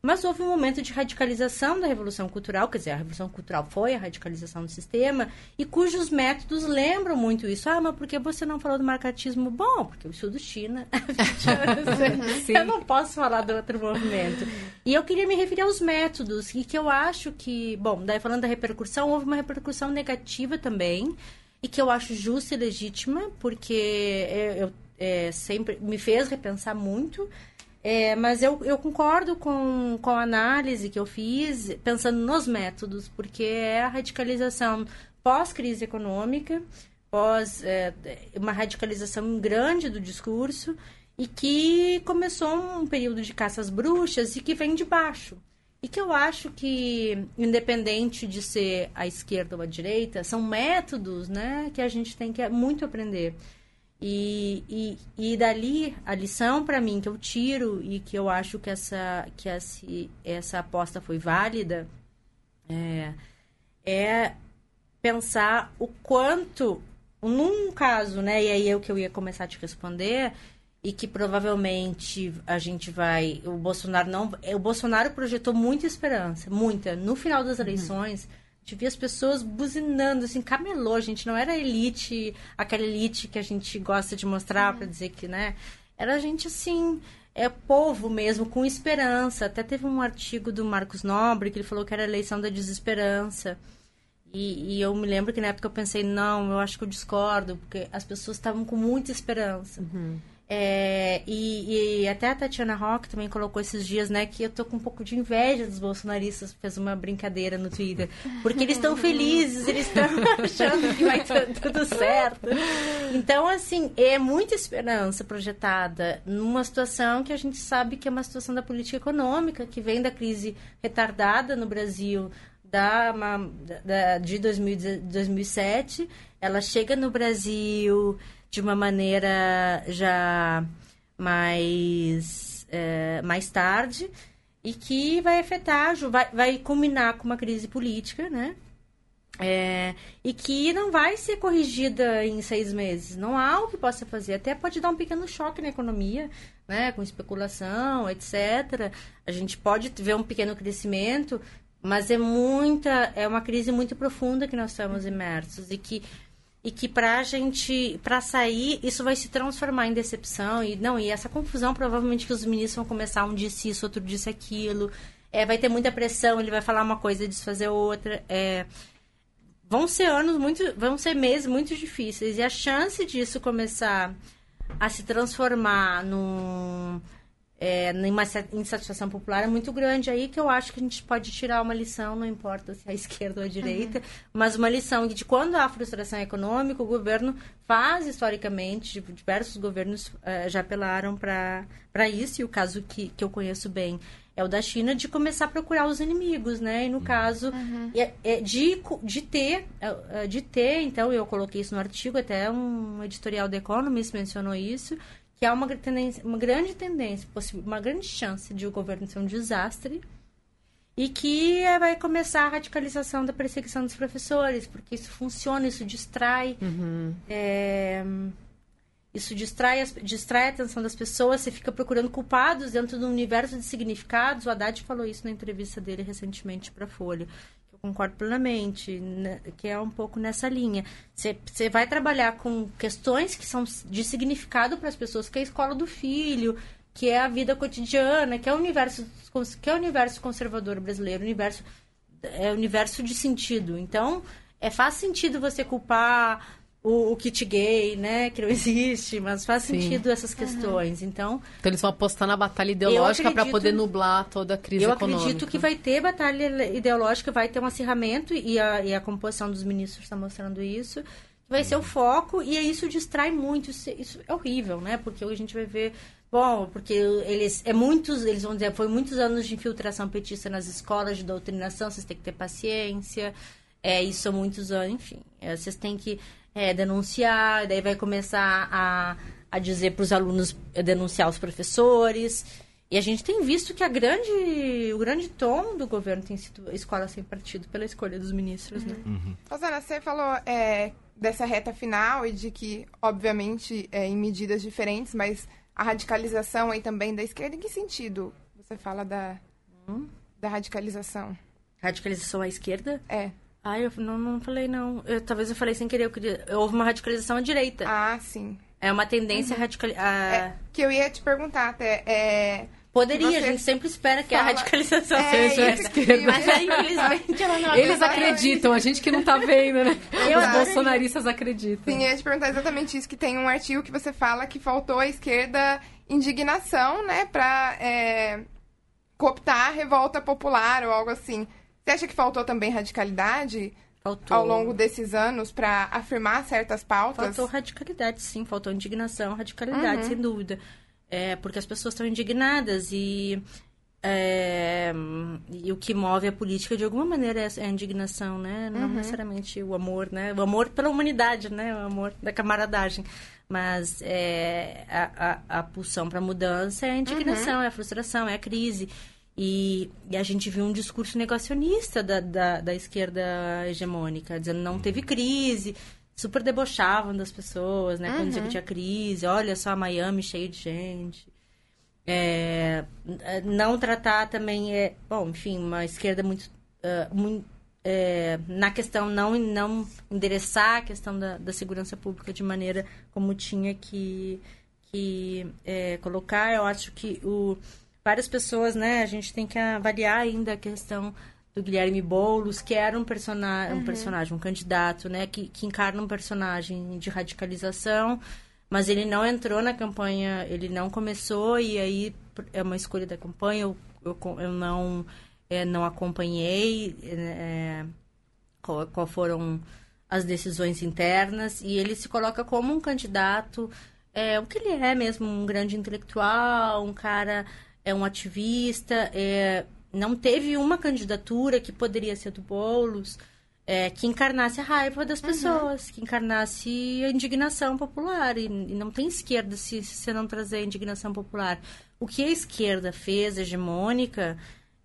mas houve um momento de radicalização da Revolução Cultural, quer dizer, a Revolução Cultural foi a radicalização do sistema, e cujos métodos lembram muito isso. Ah, mas por que você não falou do marcatismo? Bom, porque eu estudo China. [laughs] eu não posso falar do outro movimento. E eu queria me referir aos métodos, e que eu acho que, bom, daí falando da repercussão, houve uma repercussão negativa também, e que eu acho justa e legítima, porque eu, eu é, sempre me fez repensar muito é, mas eu, eu concordo com, com a análise que eu fiz, pensando nos métodos, porque é a radicalização pós-crise econômica, pós é, uma radicalização grande do discurso, e que começou um período de caças bruxas e que vem de baixo. E que eu acho que, independente de ser a esquerda ou a direita, são métodos né, que a gente tem que muito aprender. E, e, e dali, a lição para mim que eu tiro e que eu acho que essa, que essa, essa aposta foi válida é, é pensar o quanto, num caso, né, e aí é o que eu ia começar a te responder, e que provavelmente a gente vai. O Bolsonaro não. O Bolsonaro projetou muita esperança, muita. No final das uhum. eleições. Uhum gente via as pessoas buzinando, assim, camelô, gente não era elite, aquela elite que a gente gosta de mostrar para dizer que, né? Era gente assim, é povo mesmo, com esperança. Até teve um artigo do Marcos Nobre que ele falou que era a eleição da desesperança. E, e, eu me lembro que na época eu pensei, não, eu acho que eu discordo, porque as pessoas estavam com muita esperança. Uhum. É, e, e, até a Tatiana Rock também colocou esses dias, né, que eu tô com um pouco de inveja dos bolsonaristas, fez uma brincadeira no Twitter, porque eles estão [laughs] felizes, eles estão [laughs] achando que vai tudo certo. Então, assim, é muita esperança projetada numa situação que a gente sabe que é uma situação da política econômica, que vem da crise retardada no Brasil, da, da de 2000, 2007, ela chega no Brasil de uma maneira já mais, é, mais tarde e que vai afetar, vai, vai culminar com uma crise política, né? É, e que não vai ser corrigida em seis meses. Não há o que possa fazer. Até pode dar um pequeno choque na economia, né? Com especulação, etc. A gente pode ver um pequeno crescimento, mas é muita, é uma crise muito profunda que nós estamos imersos e que e que para a gente para sair isso vai se transformar em decepção. E não e essa confusão provavelmente que os ministros vão começar um disse isso outro disse aquilo. É, vai ter muita pressão ele vai falar uma coisa e desfazer outra. É, vão ser anos muito vão ser meses muito difíceis. E a chance disso começar a se transformar num é, numa insatisfação popular é muito grande. Aí que eu acho que a gente pode tirar uma lição, não importa se é a [laughs] esquerda ou a direita, uhum. mas uma lição de quando há frustração econômica, o governo faz historicamente, tipo, diversos governos uh, já apelaram para isso, e o caso que, que eu conheço bem é o da China, de começar a procurar os inimigos, né? E no uhum. caso, uhum. é, é de, de ter, de ter, então, eu coloquei isso no artigo, até um editorial do Economist mencionou isso, que há uma, tendência, uma grande tendência, uma grande chance de o governo ser um desastre e que é, vai começar a radicalização da perseguição dos professores, porque isso funciona, isso distrai, uhum. é, isso distrai, distrai a atenção das pessoas, você fica procurando culpados dentro do universo de significados. O Haddad falou isso na entrevista dele recentemente para a Folha concordo plenamente, né, que é um pouco nessa linha. Você vai trabalhar com questões que são de significado para as pessoas, que é a escola do filho, que é a vida cotidiana, que é o universo, que é o universo conservador brasileiro, universo é universo de sentido. Então, é faz sentido você culpar o, o, kit gay, né? Que não [laughs] existe, mas faz Sim. sentido essas questões. Uhum. Então, então eles vão apostar na batalha ideológica para poder nublar toda a crise eu econômica. Eu acredito que vai ter batalha ideológica, vai ter um acirramento e a, e a composição dos ministros está mostrando isso. Vai ser o foco e isso distrai muito. Isso, isso é horrível, né? Porque a gente vai ver Bom, porque eles é muitos, eles vão dizer, foi muitos anos de infiltração petista nas escolas de doutrinação, vocês têm que ter paciência. É, isso são muitos anos, enfim. É, vocês têm que é, denunciar, daí vai começar a, a dizer para os alunos denunciar os professores. E a gente tem visto que a grande, o grande tom do governo tem sido a escola sem partido pela escolha dos ministros, né? Uhum. Rosana, você falou é, dessa reta final e de que, obviamente, é, em medidas diferentes, mas a radicalização aí também da esquerda, em que sentido você fala da, hum? da radicalização? Radicalização à esquerda? É. Ah, eu não, não falei, não. Eu, talvez eu falei sem querer. Eu queria... Houve uma radicalização à direita. Ah, sim. É uma tendência uhum. radical... A... É, que eu ia te perguntar até. É... Poderia, a gente sempre espera que fala... a radicalização é, seja esquerda. Mas aí, infelizmente, ela não Eles acreditam, a gente que não tá vendo, né? Eu Os bolsonaristas acreditam. Sim, eu ia te perguntar exatamente isso, que tem um artigo que você fala que faltou à esquerda indignação, né, pra é, cooptar a revolta popular ou algo assim. Você acha que faltou também radicalidade? Faltou. Ao longo desses anos para afirmar certas pautas? Faltou radicalidade, sim. Faltou indignação, radicalidade, uhum. sem dúvida. É, porque as pessoas estão indignadas e, é, e o que move a política de alguma maneira é a indignação, né? Não uhum. necessariamente o amor, né? O amor pela humanidade, né? O amor da camaradagem. Mas é, a, a, a pulsão para mudança é a indignação, uhum. é a frustração, é a crise. E, e, a gente viu um discurso negacionista da, da, da, esquerda hegemônica, dizendo não teve crise, super debochavam das pessoas, né? Quando dizia que uhum. tinha crise, olha só Miami cheio de gente. É, não tratar também, é, bom, enfim, uma esquerda muito, uh, muito é, na questão não não endereçar a questão da, da segurança pública de maneira como tinha que, que é, colocar. Eu acho que o várias pessoas, né? A gente tem que avaliar ainda a questão do Guilherme Boulos, que era um, persona uhum. um personagem, um candidato, né, que, que encarna um personagem de radicalização, mas ele não entrou na campanha, ele não começou, e aí é uma escolha da campanha, eu, eu, eu não, é, não acompanhei é, qual, qual foram as decisões internas, e ele se coloca como um candidato, é, o que ele é mesmo, um grande intelectual, um cara, é um ativista, é, não teve uma candidatura que poderia ser do Boulos, é, que encarnasse a raiva das pessoas, uhum. que encarnasse a indignação popular. E, e não tem esquerda se, se você não trazer a indignação popular. O que a esquerda fez, hegemônica,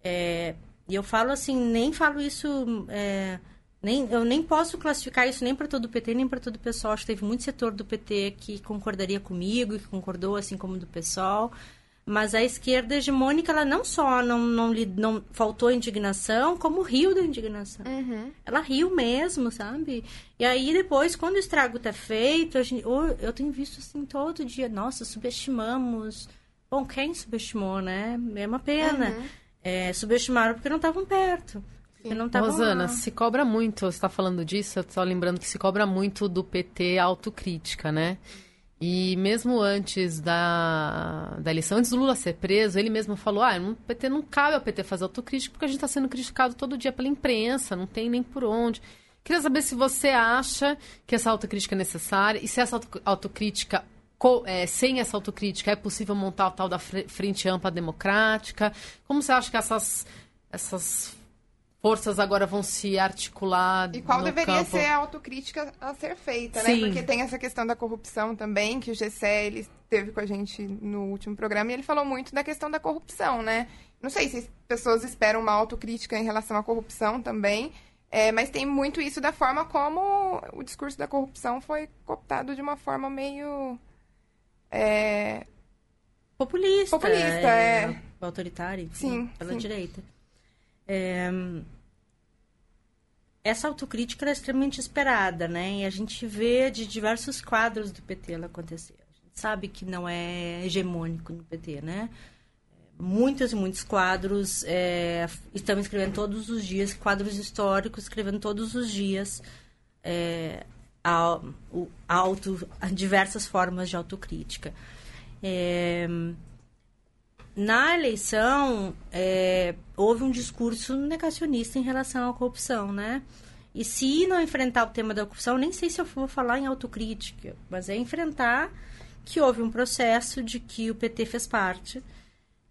é, e eu falo assim, nem falo isso. É, nem, eu nem posso classificar isso nem para todo o PT, nem para todo o PSOL. Acho que teve muito setor do PT que concordaria comigo, que concordou, assim como do PSOL. Mas a esquerda hegemônica, ela não só não, não, não faltou indignação, como riu da indignação. Uhum. Ela riu mesmo, sabe? E aí depois, quando o estrago tá feito, a gente, eu tenho visto assim todo dia, nossa, subestimamos. Bom, quem subestimou, né? É uma pena. Uhum. É, subestimaram porque não estavam perto. Não Rosana, lá. se cobra muito, você está falando disso, eu estou lembrando que se cobra muito do PT autocrítica, né? E mesmo antes da, da eleição, antes do Lula ser preso, ele mesmo falou: ah, o PT não cabe ao PT fazer autocrítica porque a gente está sendo criticado todo dia pela imprensa, não tem nem por onde. Queria saber se você acha que essa autocrítica é necessária e se essa autocrítica, é, sem essa autocrítica, é possível montar o tal da frente ampla democrática. Como você acha que essas, essas forças agora vão se articular. E qual deveria campo. ser a autocrítica a ser feita, né? Sim. né? Porque tem essa questão da corrupção também, que o GCE ele teve com a gente no último programa, e ele falou muito da questão da corrupção, né? Não sei se as pessoas esperam uma autocrítica em relação à corrupção também, é, mas tem muito isso da forma como o discurso da corrupção foi cooptado de uma forma meio. É... Populista. Populista, é. é. Autoritária, sim, pela sim. direita. É, essa autocrítica é extremamente esperada, né? E a gente vê de diversos quadros do PT ela acontecer. A gente sabe que não é hegemônico no PT, né? Muitos e muitos quadros é, estão escrevendo todos os dias, quadros históricos escrevendo todos os dias é, auto, diversas formas de autocrítica. É, na eleição, é, houve um discurso negacionista em relação à corrupção, né? E se não enfrentar o tema da corrupção, nem sei se eu vou falar em autocrítica, mas é enfrentar que houve um processo de que o PT fez parte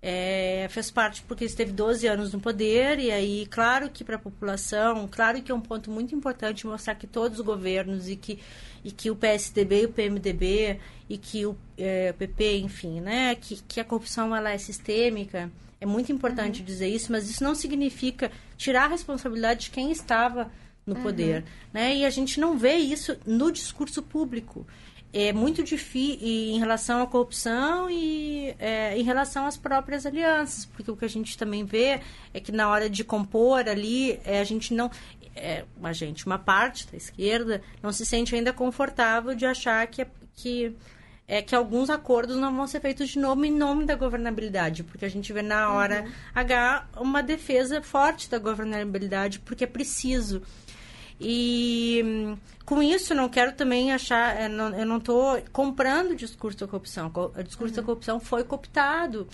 é, fez parte porque esteve 12 anos no poder, e aí, claro que para a população, claro que é um ponto muito importante mostrar que todos os governos e que, e que o PSDB e o PMDB e que o é, PP, enfim, né, que, que a corrupção ela é sistêmica. É muito importante uhum. dizer isso, mas isso não significa tirar a responsabilidade de quem estava no uhum. poder, né? E a gente não vê isso no discurso público é muito difícil em relação à corrupção e é, em relação às próprias alianças, porque o que a gente também vê é que na hora de compor ali, é, a gente não. É, a gente, uma parte da esquerda, não se sente ainda confortável de achar que, que, é, que alguns acordos não vão ser feitos de novo em nome da governabilidade, porque a gente vê na hora uhum. H uma defesa forte da governabilidade, porque é preciso. E com isso, não quero também achar, eu não estou comprando o discurso da corrupção. O discurso uhum. da corrupção foi cooptado.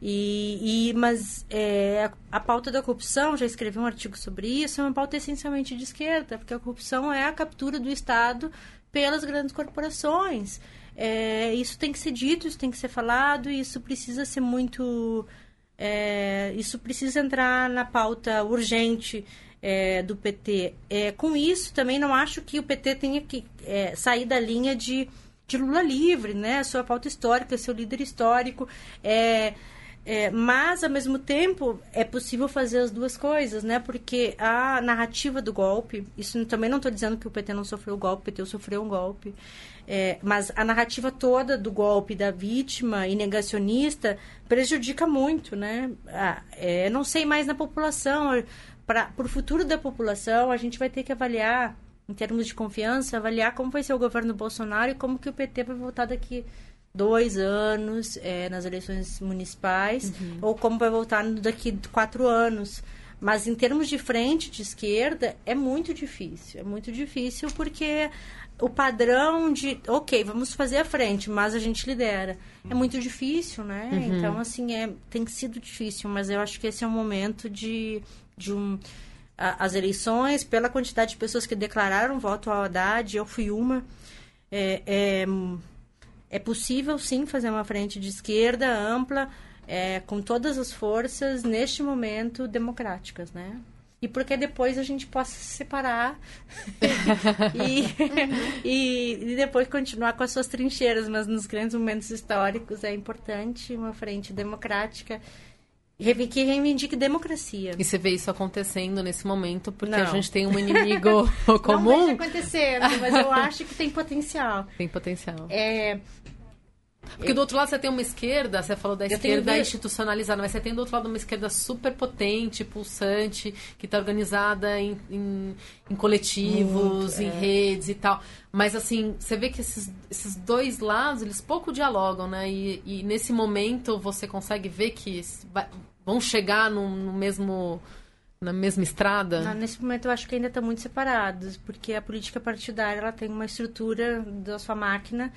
E, e mas é, a, a, pauta da corrupção, já escrevi um artigo sobre isso, é uma pauta essencialmente de esquerda, porque a corrupção é a captura do Estado pelas grandes corporações. É, isso tem que ser dito, isso tem que ser falado, isso precisa ser muito. É, isso precisa entrar na pauta urgente é, do PT. É, com isso, também não acho que o PT tenha que é, sair da linha de, de Lula livre, né? Sua pauta histórica, seu líder histórico. É, é, mas, ao mesmo tempo, é possível fazer as duas coisas, né? Porque a narrativa do golpe, isso também não estou dizendo que o PT não sofreu golpe, o PT sofreu um golpe, é, mas a narrativa toda do golpe da vítima e negacionista prejudica muito, né? Ah, é, não sei mais na população para o futuro da população, a gente vai ter que avaliar, em termos de confiança, avaliar como vai ser o governo Bolsonaro e como que o PT vai voltar daqui dois anos é, nas eleições municipais, uhum. ou como vai voltar daqui quatro anos. Mas em termos de frente, de esquerda, é muito difícil. É muito difícil porque o padrão de, ok, vamos fazer a frente, mas a gente lidera. É muito difícil, né? Uhum. Então, assim, é, tem sido difícil, mas eu acho que esse é um momento de, de um. a- as eleições, pela quantidade de pessoas que declararam voto ao Haddad, eu fui uma. É, é, é possível, sim, fazer uma frente de esquerda ampla, é, com todas as forças, neste momento, democráticas, né? E porque depois a gente possa se separar [laughs] e, e, e depois continuar com as suas trincheiras, mas nos grandes momentos históricos é importante uma frente democrática que reivindique democracia. E você vê isso acontecendo nesse momento, porque a Não. gente tem um inimigo [laughs] Não comum. vejo acontecendo, mas eu acho que tem potencial. Tem potencial. É, Porque do outro lado você tem uma esquerda, você falou da esquerda institucionalizada, mas você tem do outro lado uma esquerda super potente, pulsante, que está organizada em, em, em coletivos, Muito, em é. redes e tal. Mas assim, você vê que esses, esses dois lados, eles pouco dialogam, né? E, e nesse momento você consegue ver que vai- vão chegar no, no mesmo na mesma estrada. Não, nesse momento eu acho que ainda estão muito separados, porque a política partidária ela tem uma estrutura da sua máquina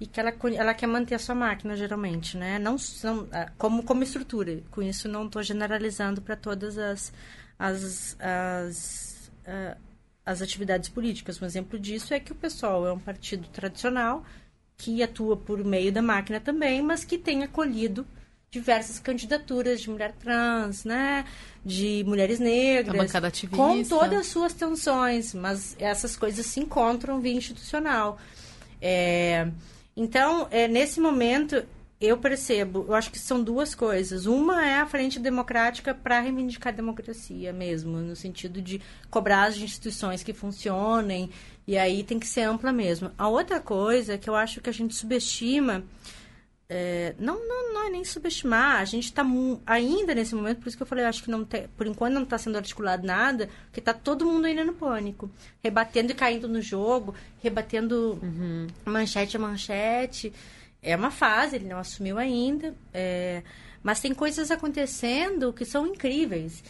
e que ela, ela quer manter a sua máquina, geralmente, né? Não são, ah, como, como estrutura. Com isso, não estou generalizando para todas as, as, as, ah, as atividades políticas. Um exemplo disso é que o PSOL é um partido tradicional que atua por meio da máquina também, mas que tem acolhido diversas candidaturas de mulher trans, né? De mulheres negras. A bancada ativista. Com todas as suas tensões, mas essas coisas se encontram via institucional. É, então, é, nesse momento, eu percebo, eu acho que são duas coisas. Uma é a frente democrática para reivindicar a democracia mesmo, no sentido de cobrar as instituições que funcionem, e aí tem que ser ampla mesmo. A outra coisa que eu acho que a gente subestima é, não, não, não é nem subestimar. A gente está ainda nesse momento, por isso que eu falei, eu acho que não tem, por enquanto não está sendo articulado nada, porque está todo mundo ainda no pânico, rebatendo e caindo no jogo, rebatendo manchete a manchete. É uma fase, ele não assumiu ainda, é, mas tem coisas acontecendo que são incríveis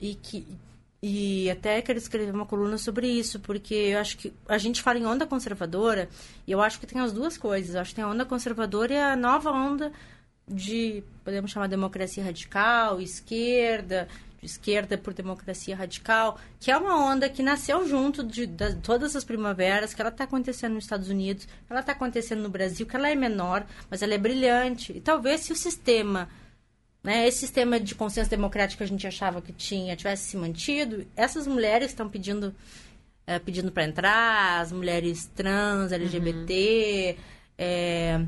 e que e até quero escrever uma coluna sobre isso, porque eu acho que a gente fala em onda conservadora, e eu acho que tem as duas coisas. Eu acho que tem a onda conservadora e a nova onda de, podemos chamar democracia radical, esquerda, de esquerda por democracia radical, que é uma onda que nasceu junto de, de todas as primaveras, que ela está acontecendo nos Estados Unidos, ela está acontecendo no Brasil, que ela é menor, mas ela é brilhante. E talvez se o sistema né, esse sistema de consenso democrático que a gente achava que tinha tivesse se mantido, essas mulheres estão pedindo é, pedindo para entrar, as mulheres trans, LGBT, é,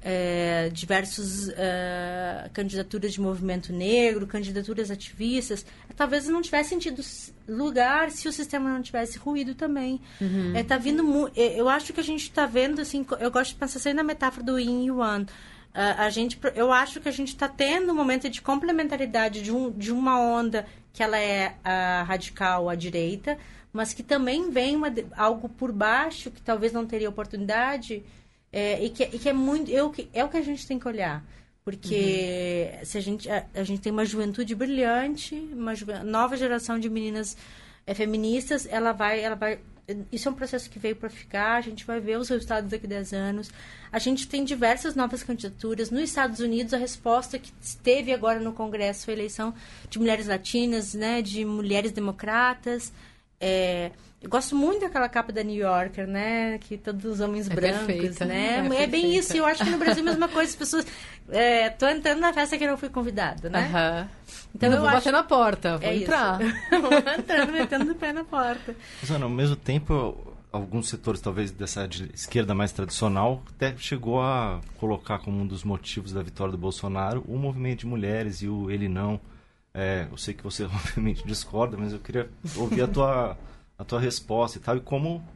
é, diversos é, candidaturas de movimento negro, candidaturas ativistas, talvez não tivesse sentido lugar se o sistema não tivesse ruído também. É, tá vindo é, eu acho que a gente está vendo assim, eu gosto de pensar sempre na metáfora do yin e yang. A, a gente, eu acho que a gente está tendo um momento de complementaridade de, um, de uma onda que ela é a radical à direita, mas que também vem uma, algo por baixo que talvez não teria oportunidade é, e, que, e que é muito eu, que- é o que a gente tem que olhar. Porque se a gente a, a gente tem uma juventude brilhante uma juve- nova geração de meninas é, feministas ela vai ela vai isso é um processo que veio para ficar a gente vai ver os resultados daqui a 10 anos. A gente tem diversas novas candidaturas. Nos Estados Unidos a resposta que teve agora no Congresso foi a eleição de mulheres latinas né de mulheres democratas. É, eu gosto muito daquela capa da New Yorker, né? Que todos os homens É brancos, perfeita, né? é É, bem isso. Eu acho que no Brasil é a mesma coisa. As pessoas... É, tô entrando na festa que eu não fui convidada, né? Então Não eu vou acho- bater na porta, vou É entrar. isso. [laughs] Vou entrando, metendo o pé na porta. Mas, ao mesmo tempo, alguns setores, talvez dessa de esquerda mais tradicional, até chegou a colocar como um dos motivos da vitória do Bolsonaro o movimento de mulheres e o ele não. É, eu sei que você [laughs] obviamente discorda, mas eu queria ouvir a tua, a tua resposta e tal, e como,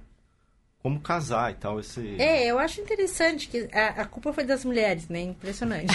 como casar e tal. Esse... É, eu acho interessante que a, a culpa foi das mulheres, né? Impressionante.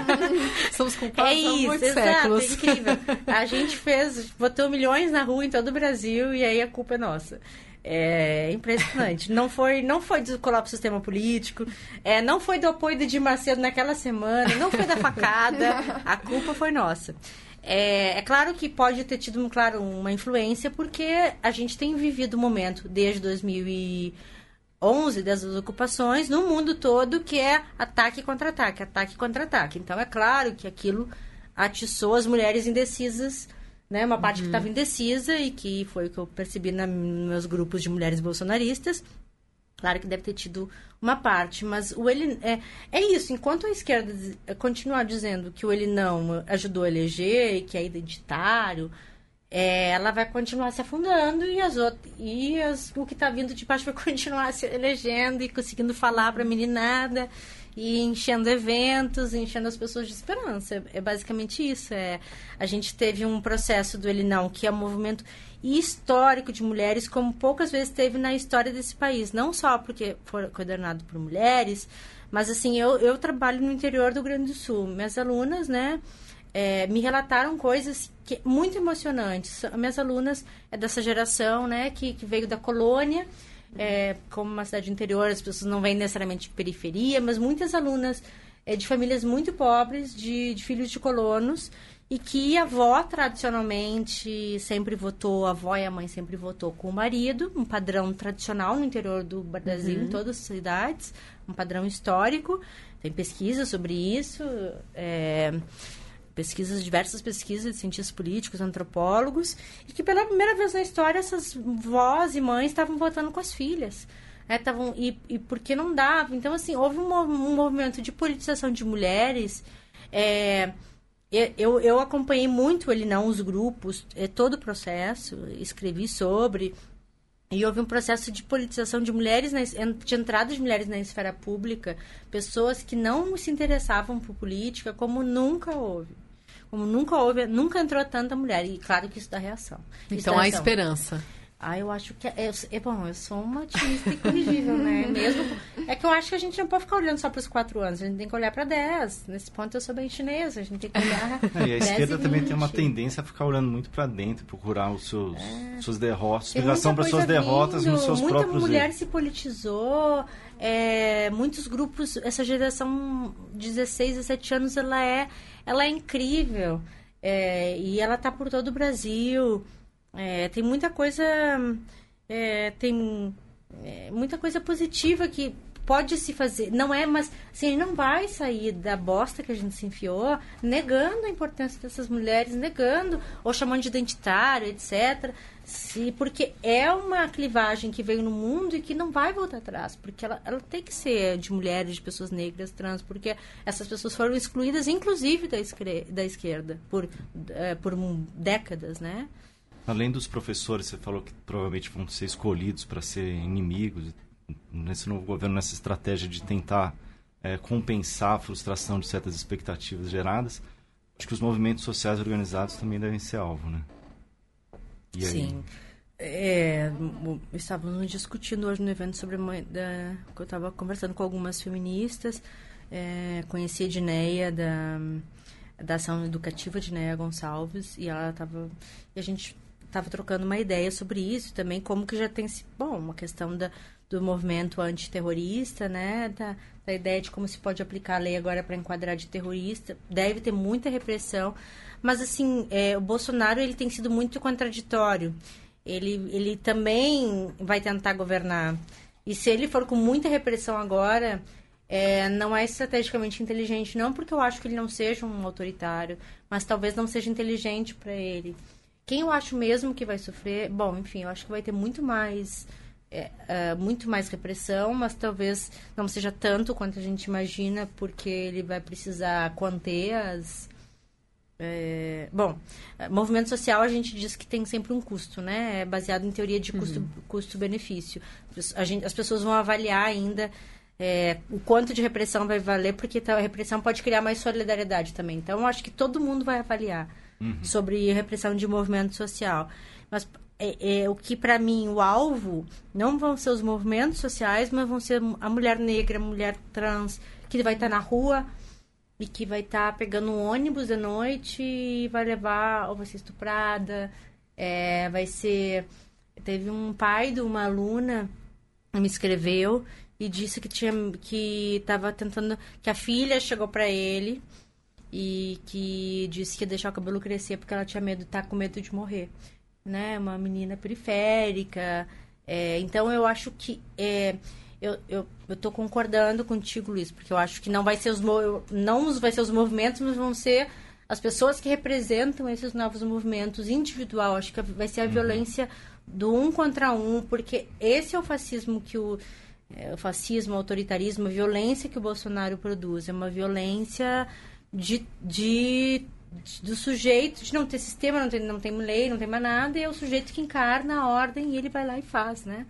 [laughs] Somos culpados É há isso, muitos exato, séculos. é incrível. [laughs] A gente fez, botou milhões na rua em todo o Brasil e aí a culpa é nossa. É impressionante. Não foi, não foi do colapso do sistema político, é, não foi do apoio do Edir Macedo naquela semana, não foi da facada, [laughs] a culpa foi nossa. É, é, claro que pode ter tido, claro, uma influência, porque a gente tem vivido um momento desde 2011, das ocupações, no mundo todo, que é ataque contra ataque, ataque contra ataque. Então, é claro que aquilo atiçou as mulheres indecisas, né? Uma parte uhum. que estava indecisa e que foi o que eu percebi na, nos meus grupos de mulheres bolsonaristas. Claro que deve ter tido uma parte, mas o ele é, é isso. Enquanto a esquerda continuar dizendo que o ele não ajudou a eleger, que é identitário, é, ela vai continuar se afundando e as outras e as, o que está vindo de baixo [laughs] vai continuar se elegendo e conseguindo falar para a meninada e enchendo eventos, enchendo as pessoas de esperança. É, é, basicamente isso. É, a gente teve um processo do Ele Não, que é um movimento histórico de mulheres, como poucas vezes teve na história desse país. Não só porque foi coordenado por mulheres, mas assim, eu, eu trabalho no interior do Rio Grande do Sul. Minhas alunas, né? É, me relataram coisas que, muito emocionantes. Minhas alunas é dessa geração, né, que, que veio da colônia é, como uma cidade interior, as pessoas não vêm necessariamente de periferia, mas muitas alunas é, de famílias muito pobres, de, de filhos de colonos, e que a avó tradicionalmente sempre votou, a avó e a mãe sempre votou com o marido, um padrão tradicional no interior do Brasil, uhum. em todas as cidades, um padrão histórico. Tem pesquisa sobre isso. É, pesquisas, diversas pesquisas de cientistas políticos, antropólogos, e que pela primeira vez na história essas vós e mães estavam votando com as filhas. É, tavam, e, e porque não dava. Então, assim, houve um, um movimento de politização de mulheres. É, eu, eu acompanhei muito ele não os grupos, é, todo o processo, escrevi sobre. E houve um processo de politização de mulheres, na, de entrada de mulheres na esfera pública, pessoas que não se interessavam por política, como nunca houve. Como nunca houve, nunca entrou tanta mulher. E claro que isso dá reação. Então há esperança. Ah, eu acho que é, é, bom, eu sou uma otimista incorrigível, né? [laughs] Mesmo é que eu acho que a gente não pode ficar olhando só para os quatro anos, a gente tem que olhar para dez. Nesse ponto eu sou bem chinesa, a gente tem que olhar. [laughs] É, e a esquerda e também tem uma tendência a ficar olhando muito para dentro, procurar os seus é, suas derrotas, explicação para suas derrotas nos seus muita próprios. Muita mulher se politizou, é, muitos grupos, essa geração de 16, 17 anos, ela é, ela é incrível. É, e ela tá por todo o Brasil. É, tem muita coisa. É, tem é, muita coisa positiva que pode se fazer. Não é, mas assim, não vai sair da bosta que a gente se enfiou, negando a importância dessas mulheres, negando, ou chamando de identitário, etc. Se, porque é uma clivagem que veio no mundo e que não vai voltar atrás, porque ela, ela tem que ser de mulheres, de pessoas negras, trans, porque essas pessoas foram excluídas, inclusive da, esquerda, da esquerda, por, é, por décadas, né? Além dos professores, você falou que provavelmente vão ser escolhidos para ser inimigos nesse novo governo, nessa estratégia de tentar é, compensar a frustração de certas expectativas geradas. Acho que os movimentos sociais organizados também devem ser alvo, né? Sim. É, estávamos discutindo hoje no evento sobre da, eu estava conversando com algumas feministas, é, conheci a Edneia da da ação educativa de Gonçalves e ela estava e a gente estava trocando uma ideia sobre isso também, como que já tem bom, uma questão da, do movimento antiterrorista, né? Da, da ideia de como se pode aplicar a lei agora para enquadrar de terrorista. Deve ter muita repressão. Mas, assim, é, o Bolsonaro ele tem sido muito contraditório. Ele, ele também vai tentar governar. E se ele for com muita repressão agora, é, não é estrategicamente inteligente. Não porque eu acho que ele não seja um autoritário, mas talvez não seja inteligente para ele. Quem eu acho mesmo que vai sofrer, bom, enfim, eu acho que vai ter muito mais é, é, muito mais repressão, mas talvez não seja tanto quanto a gente imagina, porque ele vai precisar conter as. É, bom, movimento social a gente diz que tem sempre um custo, né? É baseado em teoria de custo-benefício. Custo as pessoas vão avaliar ainda é, o quanto de repressão vai valer, porque a repressão pode criar mais solidariedade também. Então, eu acho que todo mundo vai avaliar uhum. sobre repressão de movimento social. Mas é, é o que para mim o alvo não vão ser os movimentos sociais, mas vão ser a mulher negra, a mulher trans que vai estar tá na rua e que vai estar tá pegando um ônibus de noite e vai levar ou vai ser estuprada, é, vai ser teve um pai de uma aluna me escreveu e disse que tinha que estava tentando que a filha chegou para ele e que disse que ia deixar o cabelo crescer porque ela tinha medo, tá com medo de morrer, né? Uma menina periférica. É, então eu acho que é, eu, eu, eu tô concordando contigo, Luiz, porque eu acho que não vai ser os não vai ser os movimentos, mas vão ser as pessoas que representam esses novos movimentos individual. Acho que vai ser a uhum. violência do um contra um, porque esse é o fascismo que o é, o fascismo, o autoritarismo, a violência que o Bolsonaro produz. É uma violência de, de, de, do sujeito, de não ter sistema, não tem, não tem lei, não tem mais nada, e é o sujeito que encarna a ordem e ele vai lá e faz, né?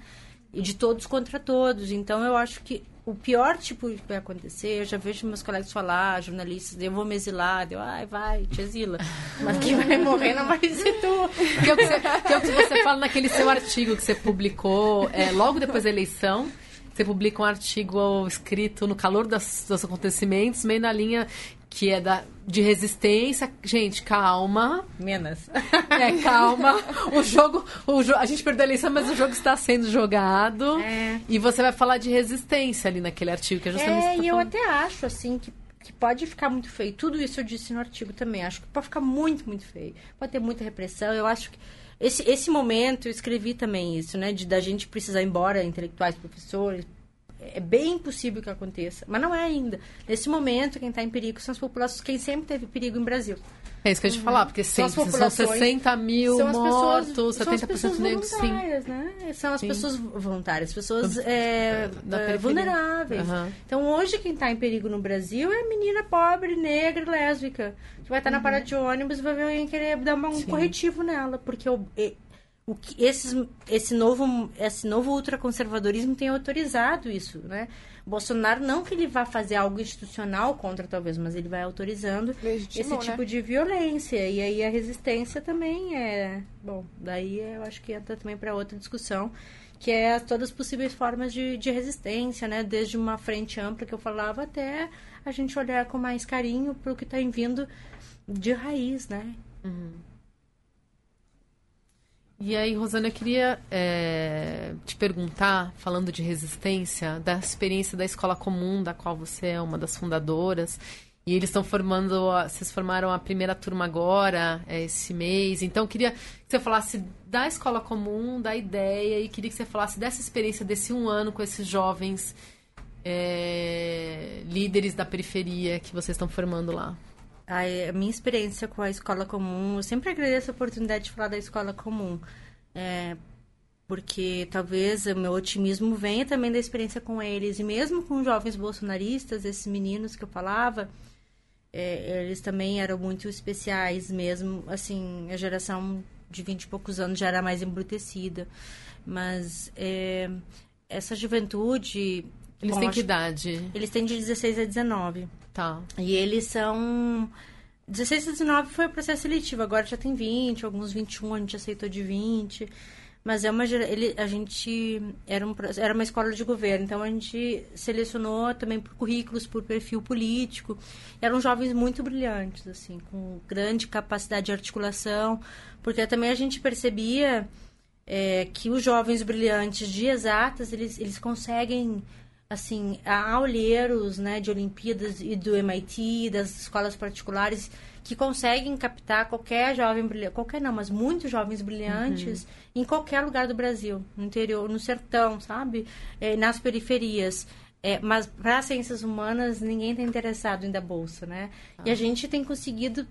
E de todos contra todos. Então, eu acho que o pior tipo que vai acontecer, eu já vejo meus colegas falar, jornalistas, eu vou me exilar, eu, ai, vai, te exila. [laughs] Mas quem vai morrer não vai ser tu. Que é o que você, que é o que você fala naquele seu artigo que você publicou é, logo depois da eleição, você publica um artigo escrito no calor das, dos acontecimentos, meio na linha que é da, de resistência. Gente, calma. Menos. É, calma. O jogo, o jo a gente perdeu a eleição, mas o jogo está sendo jogado. É. E você vai falar de resistência ali naquele artigo, que é justamente É, tá e eu até acho, assim, que, que pode ficar muito feio. Tudo isso eu disse no artigo também. Acho que pode ficar muito, muito feio. Pode ter muita repressão. Eu acho que esse, esse momento, eu escrevi também isso, né? De da gente precisar ir embora, intelectuais, professores. É bem possível que aconteça, mas não é ainda. Nesse momento, quem está em perigo são as populações, quem sempre teve perigo em Brasil. É isso que a gente uhum. falar, porque sempre são, são 60 mil são mortos, pessoas, 70% negros, sim. Né? São as sim. pessoas voluntárias, pessoas é, é, vulneráveis. Uhum. Então, hoje, quem está em perigo no Brasil é menina pobre, negra lésbica, que vai estar tá uhum. na parada de ônibus e vai ver alguém querer dar um sim. corretivo nela, porque o, o que esses, esse novo esse novo ultraconservadorismo tem autorizado isso, né? Bolsonaro não que ele vá fazer algo institucional contra talvez, mas ele vai autorizando Legitimou, esse tipo né? de violência e aí a resistência também é bom. Daí eu acho que entra também para outra discussão que é todas as possíveis formas de, de resistência, né? Desde uma frente ampla que eu falava até a gente olhar com mais carinho para o que está vindo de raiz, né? Uhum. E aí, Rosana, eu queria é, te perguntar, falando de resistência, da experiência da escola comum, da qual você é uma das fundadoras. E eles estão formando, vocês formaram a primeira turma agora, é, esse mês. Então, eu queria que você falasse da escola comum, da ideia, e queria que você falasse dessa experiência desse um ano com esses jovens é, líderes da periferia que vocês estão formando lá a, minha experiência com a escola comum, eu sempre agradeço a oportunidade de falar da escola comum. É, porque talvez o meu otimismo venha também da experiência com eles. E mesmo com jovens bolsonaristas, esses meninos que eu falava, é, eles também eram muito especiais mesmo. Assim, a geração de 20 e poucos anos já era mais embrutecida. Mas é, essa juventude... Eles têm que idade? Eles têm de 16 a 19. Tá. E eles são. 16 e 19 foi o processo seletivo, agora já tem 20, alguns 21 a gente aceitou de 20. Mas é uma ele, a gente era, um, era uma escola de governo, então a gente selecionou também por currículos, por perfil político. Eram jovens muito brilhantes, assim, com grande capacidade de articulação, porque também a gente percebia é, que os jovens brilhantes de exatas, eles, eles conseguem assim, há olheiros, né, de Olimpíadas e do MIT, das escolas particulares, que conseguem captar qualquer jovem brilhante, qualquer não, mas muitos jovens brilhantes uhum. em qualquer lugar do Brasil, no interior, no sertão, sabe? É, nas periferias. É, mas para ciências humanas ninguém está interessado em dar bolsa, né? Ah. E a gente tem conseguido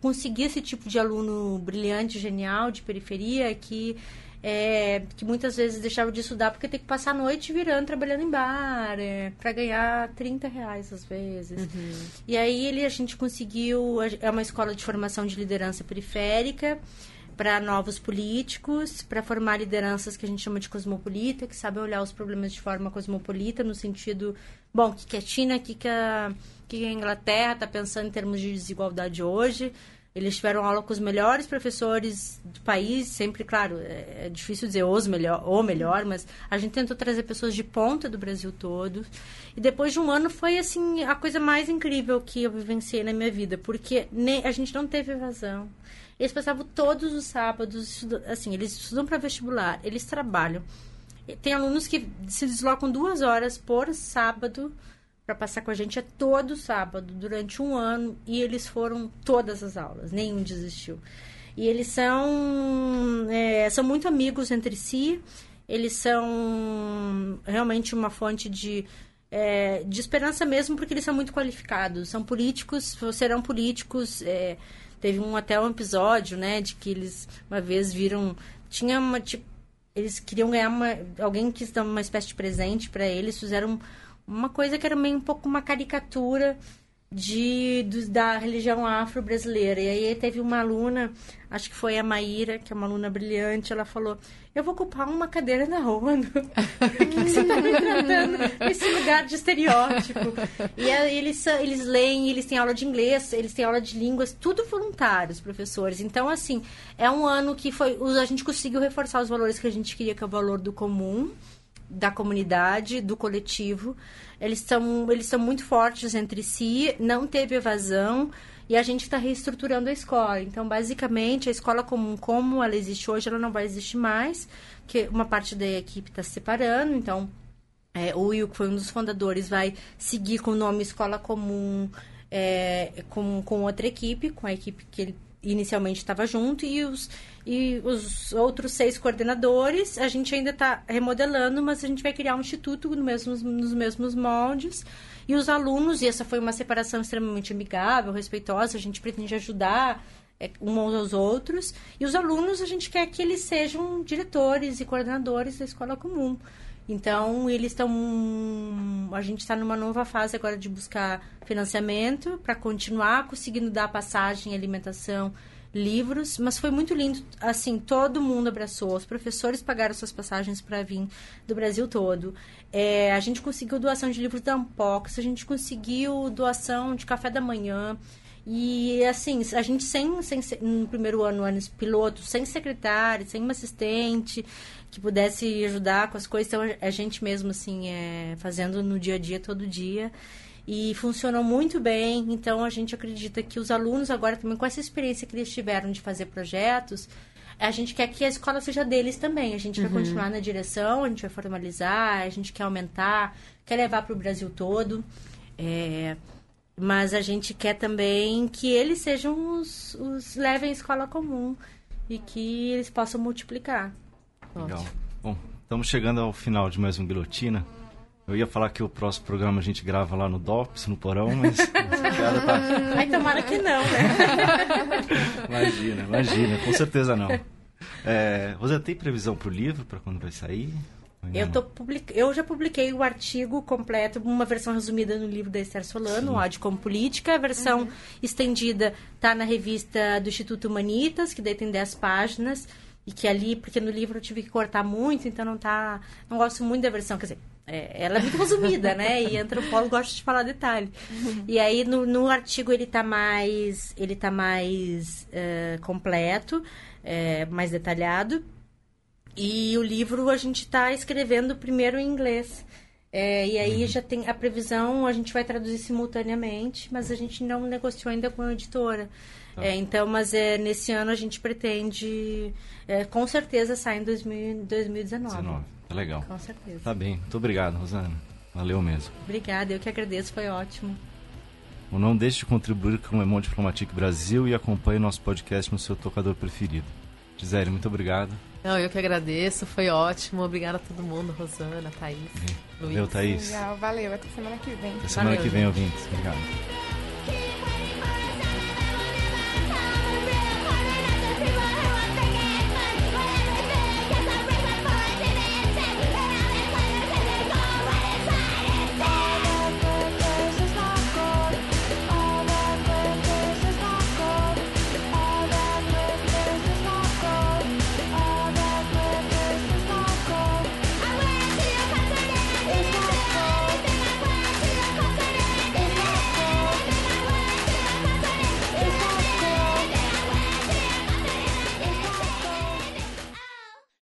conseguir esse tipo de aluno brilhante, genial, de periferia, que é, que muitas vezes deixava de estudar porque tem que passar a noite virando, trabalhando em bar, é, para ganhar 30 reais às vezes. Uhum. E aí ele, a gente conseguiu, é uma escola de formação de liderança periférica, para novos políticos, para formar lideranças que a gente chama de cosmopolita, que sabem olhar os problemas de forma cosmopolita, no sentido, bom, o que, que a China, o que, que, a, que, que a Inglaterra está pensando em termos de desigualdade hoje, eles tiveram aula com os melhores professores do país, sempre, claro, é, é difícil dizer os melhor, ou melhor, mas a gente tentou trazer pessoas de ponta do Brasil todo. E depois de um ano foi, assim, a coisa mais incrível que eu vivenciei na minha vida, porque nem, a gente não teve evasão. Eles passavam todos os sábados, assim, eles estudam para vestibular, eles trabalham. Tem alunos que se deslocam duas horas por sábado para passar com a gente é todo sábado, durante um ano, e eles foram todas as aulas, nenhum desistiu. E eles são, é, são muito amigos entre si, eles são realmente uma fonte de, é, de esperança mesmo, porque eles são muito qualificados. São políticos, serão políticos. É, teve um até um episódio, né, de que eles uma vez viram. Tinha uma. Tipo, eles queriam ganhar uma. Alguém quis dar uma espécie de presente para eles, fizeram uma coisa que era meio um pouco uma caricatura de, do, da religião afro-brasileira. E aí teve uma aluna, acho que foi a Maíra, que é uma aluna brilhante, ela falou: Eu vou ocupar uma cadeira na ONU. [laughs] Que, você está me tratando nesse lugar de estereótipo? E aí, eles, eles leem, eles têm aula de inglês, eles têm aula de línguas, tudo voluntários, professores. Então, assim, é um ano que foi. A gente conseguiu reforçar os valores que a gente queria, que é o valor do comum da comunidade, do coletivo. Eles são, eles são muito fortes entre si, não teve evasão e a gente está reestruturando a escola. Então, basicamente, a escola comum, como ela existe hoje, ela não vai existir mais, porque uma parte da equipe está se separando. Então, é, o Will, que foi um dos fundadores, vai seguir com o nome Escola Comum é, com, com outra equipe, com a equipe que ele inicialmente estava junto, e os, e os outros seis coordenadores, a gente ainda está remodelando, mas a gente vai criar um instituto no mesmo, nos mesmos moldes. E os alunos, e essa foi uma separação extremamente amigável, respeitosa, a gente pretende ajudar é, uns aos outros. E os alunos, a gente quer que eles sejam diretores e coordenadores da escola comum. Então, eles estão. A gente está numa nova fase agora de buscar financiamento para continuar conseguindo dar passagem, alimentação livros, mas foi muito lindo. Assim, todo mundo abraçou. Os professores pagaram suas passagens para vir do Brasil todo. É, a gente conseguiu doação de livros da Ampox, a gente conseguiu doação de café da manhã. E assim, a gente sem, sem no primeiro ano, ano piloto, sem secretário, sem uma assistente que pudesse ajudar com as coisas, então a gente mesmo assim é, fazendo no dia a dia todo dia e funcionou muito bem. Então a gente acredita que os alunos agora também com essa experiência que eles tiveram de fazer projetos, a gente quer que a escola seja deles também. A gente uhum. vai continuar na direção, a gente vai formalizar, a gente quer aumentar, quer levar para o Brasil todo. É, mas a gente quer também que eles sejam os, os levem a escola comum e que eles possam multiplicar. Legal. Bom, estamos chegando ao final de mais um Guilhotina. Eu ia falar que o próximo programa a gente grava lá no DOPS, no porão, mas [laughs] essa piada tá. Ai, tomara que não, né? [laughs] imagina, imagina, com certeza não. É, você tem previsão para o livro, para quando vai sair? Eu, tô public... eu já publiquei o artigo completo, uma versão resumida no livro da Esther Solano, Sim. Ódio como Política. A versão uhum. estendida está na revista do Instituto Humanitas, que daí tem 10 páginas. E que ali, porque no livro eu tive que cortar muito, então não tá. Não gosto muito da versão, quer dizer, é, ela é muito resumida, né? E antropólogo gosta de falar detalhe. Uhum. E aí no, no, artigo ele tá mais, ele tá mais uh, completo, é, mais detalhado. E o livro a gente está escrevendo primeiro em inglês. É, e aí uhum. já tem a previsão, a gente vai traduzir simultaneamente, mas a gente não negociou ainda com a editora. Tá. É, então, mas é, nesse ano a gente pretende, é, com certeza, sair em 2000, 2019. 19. Tá legal. Com certeza. Tá bem. Muito obrigado, Rosana. Valeu mesmo. Obrigada, eu que agradeço, foi ótimo. não deixe de contribuir com o Le Monde Diplomatique Brasil e acompanhe nosso podcast no seu tocador preferido. Gisele, muito obrigado. Não, eu que agradeço, foi ótimo. Obrigada a todo mundo, Rosana, Thaís, Valeu, Thaís. Legal, valeu. Até semana que vem. Até semana valeu, que vem, gente. ouvintes. Obrigado.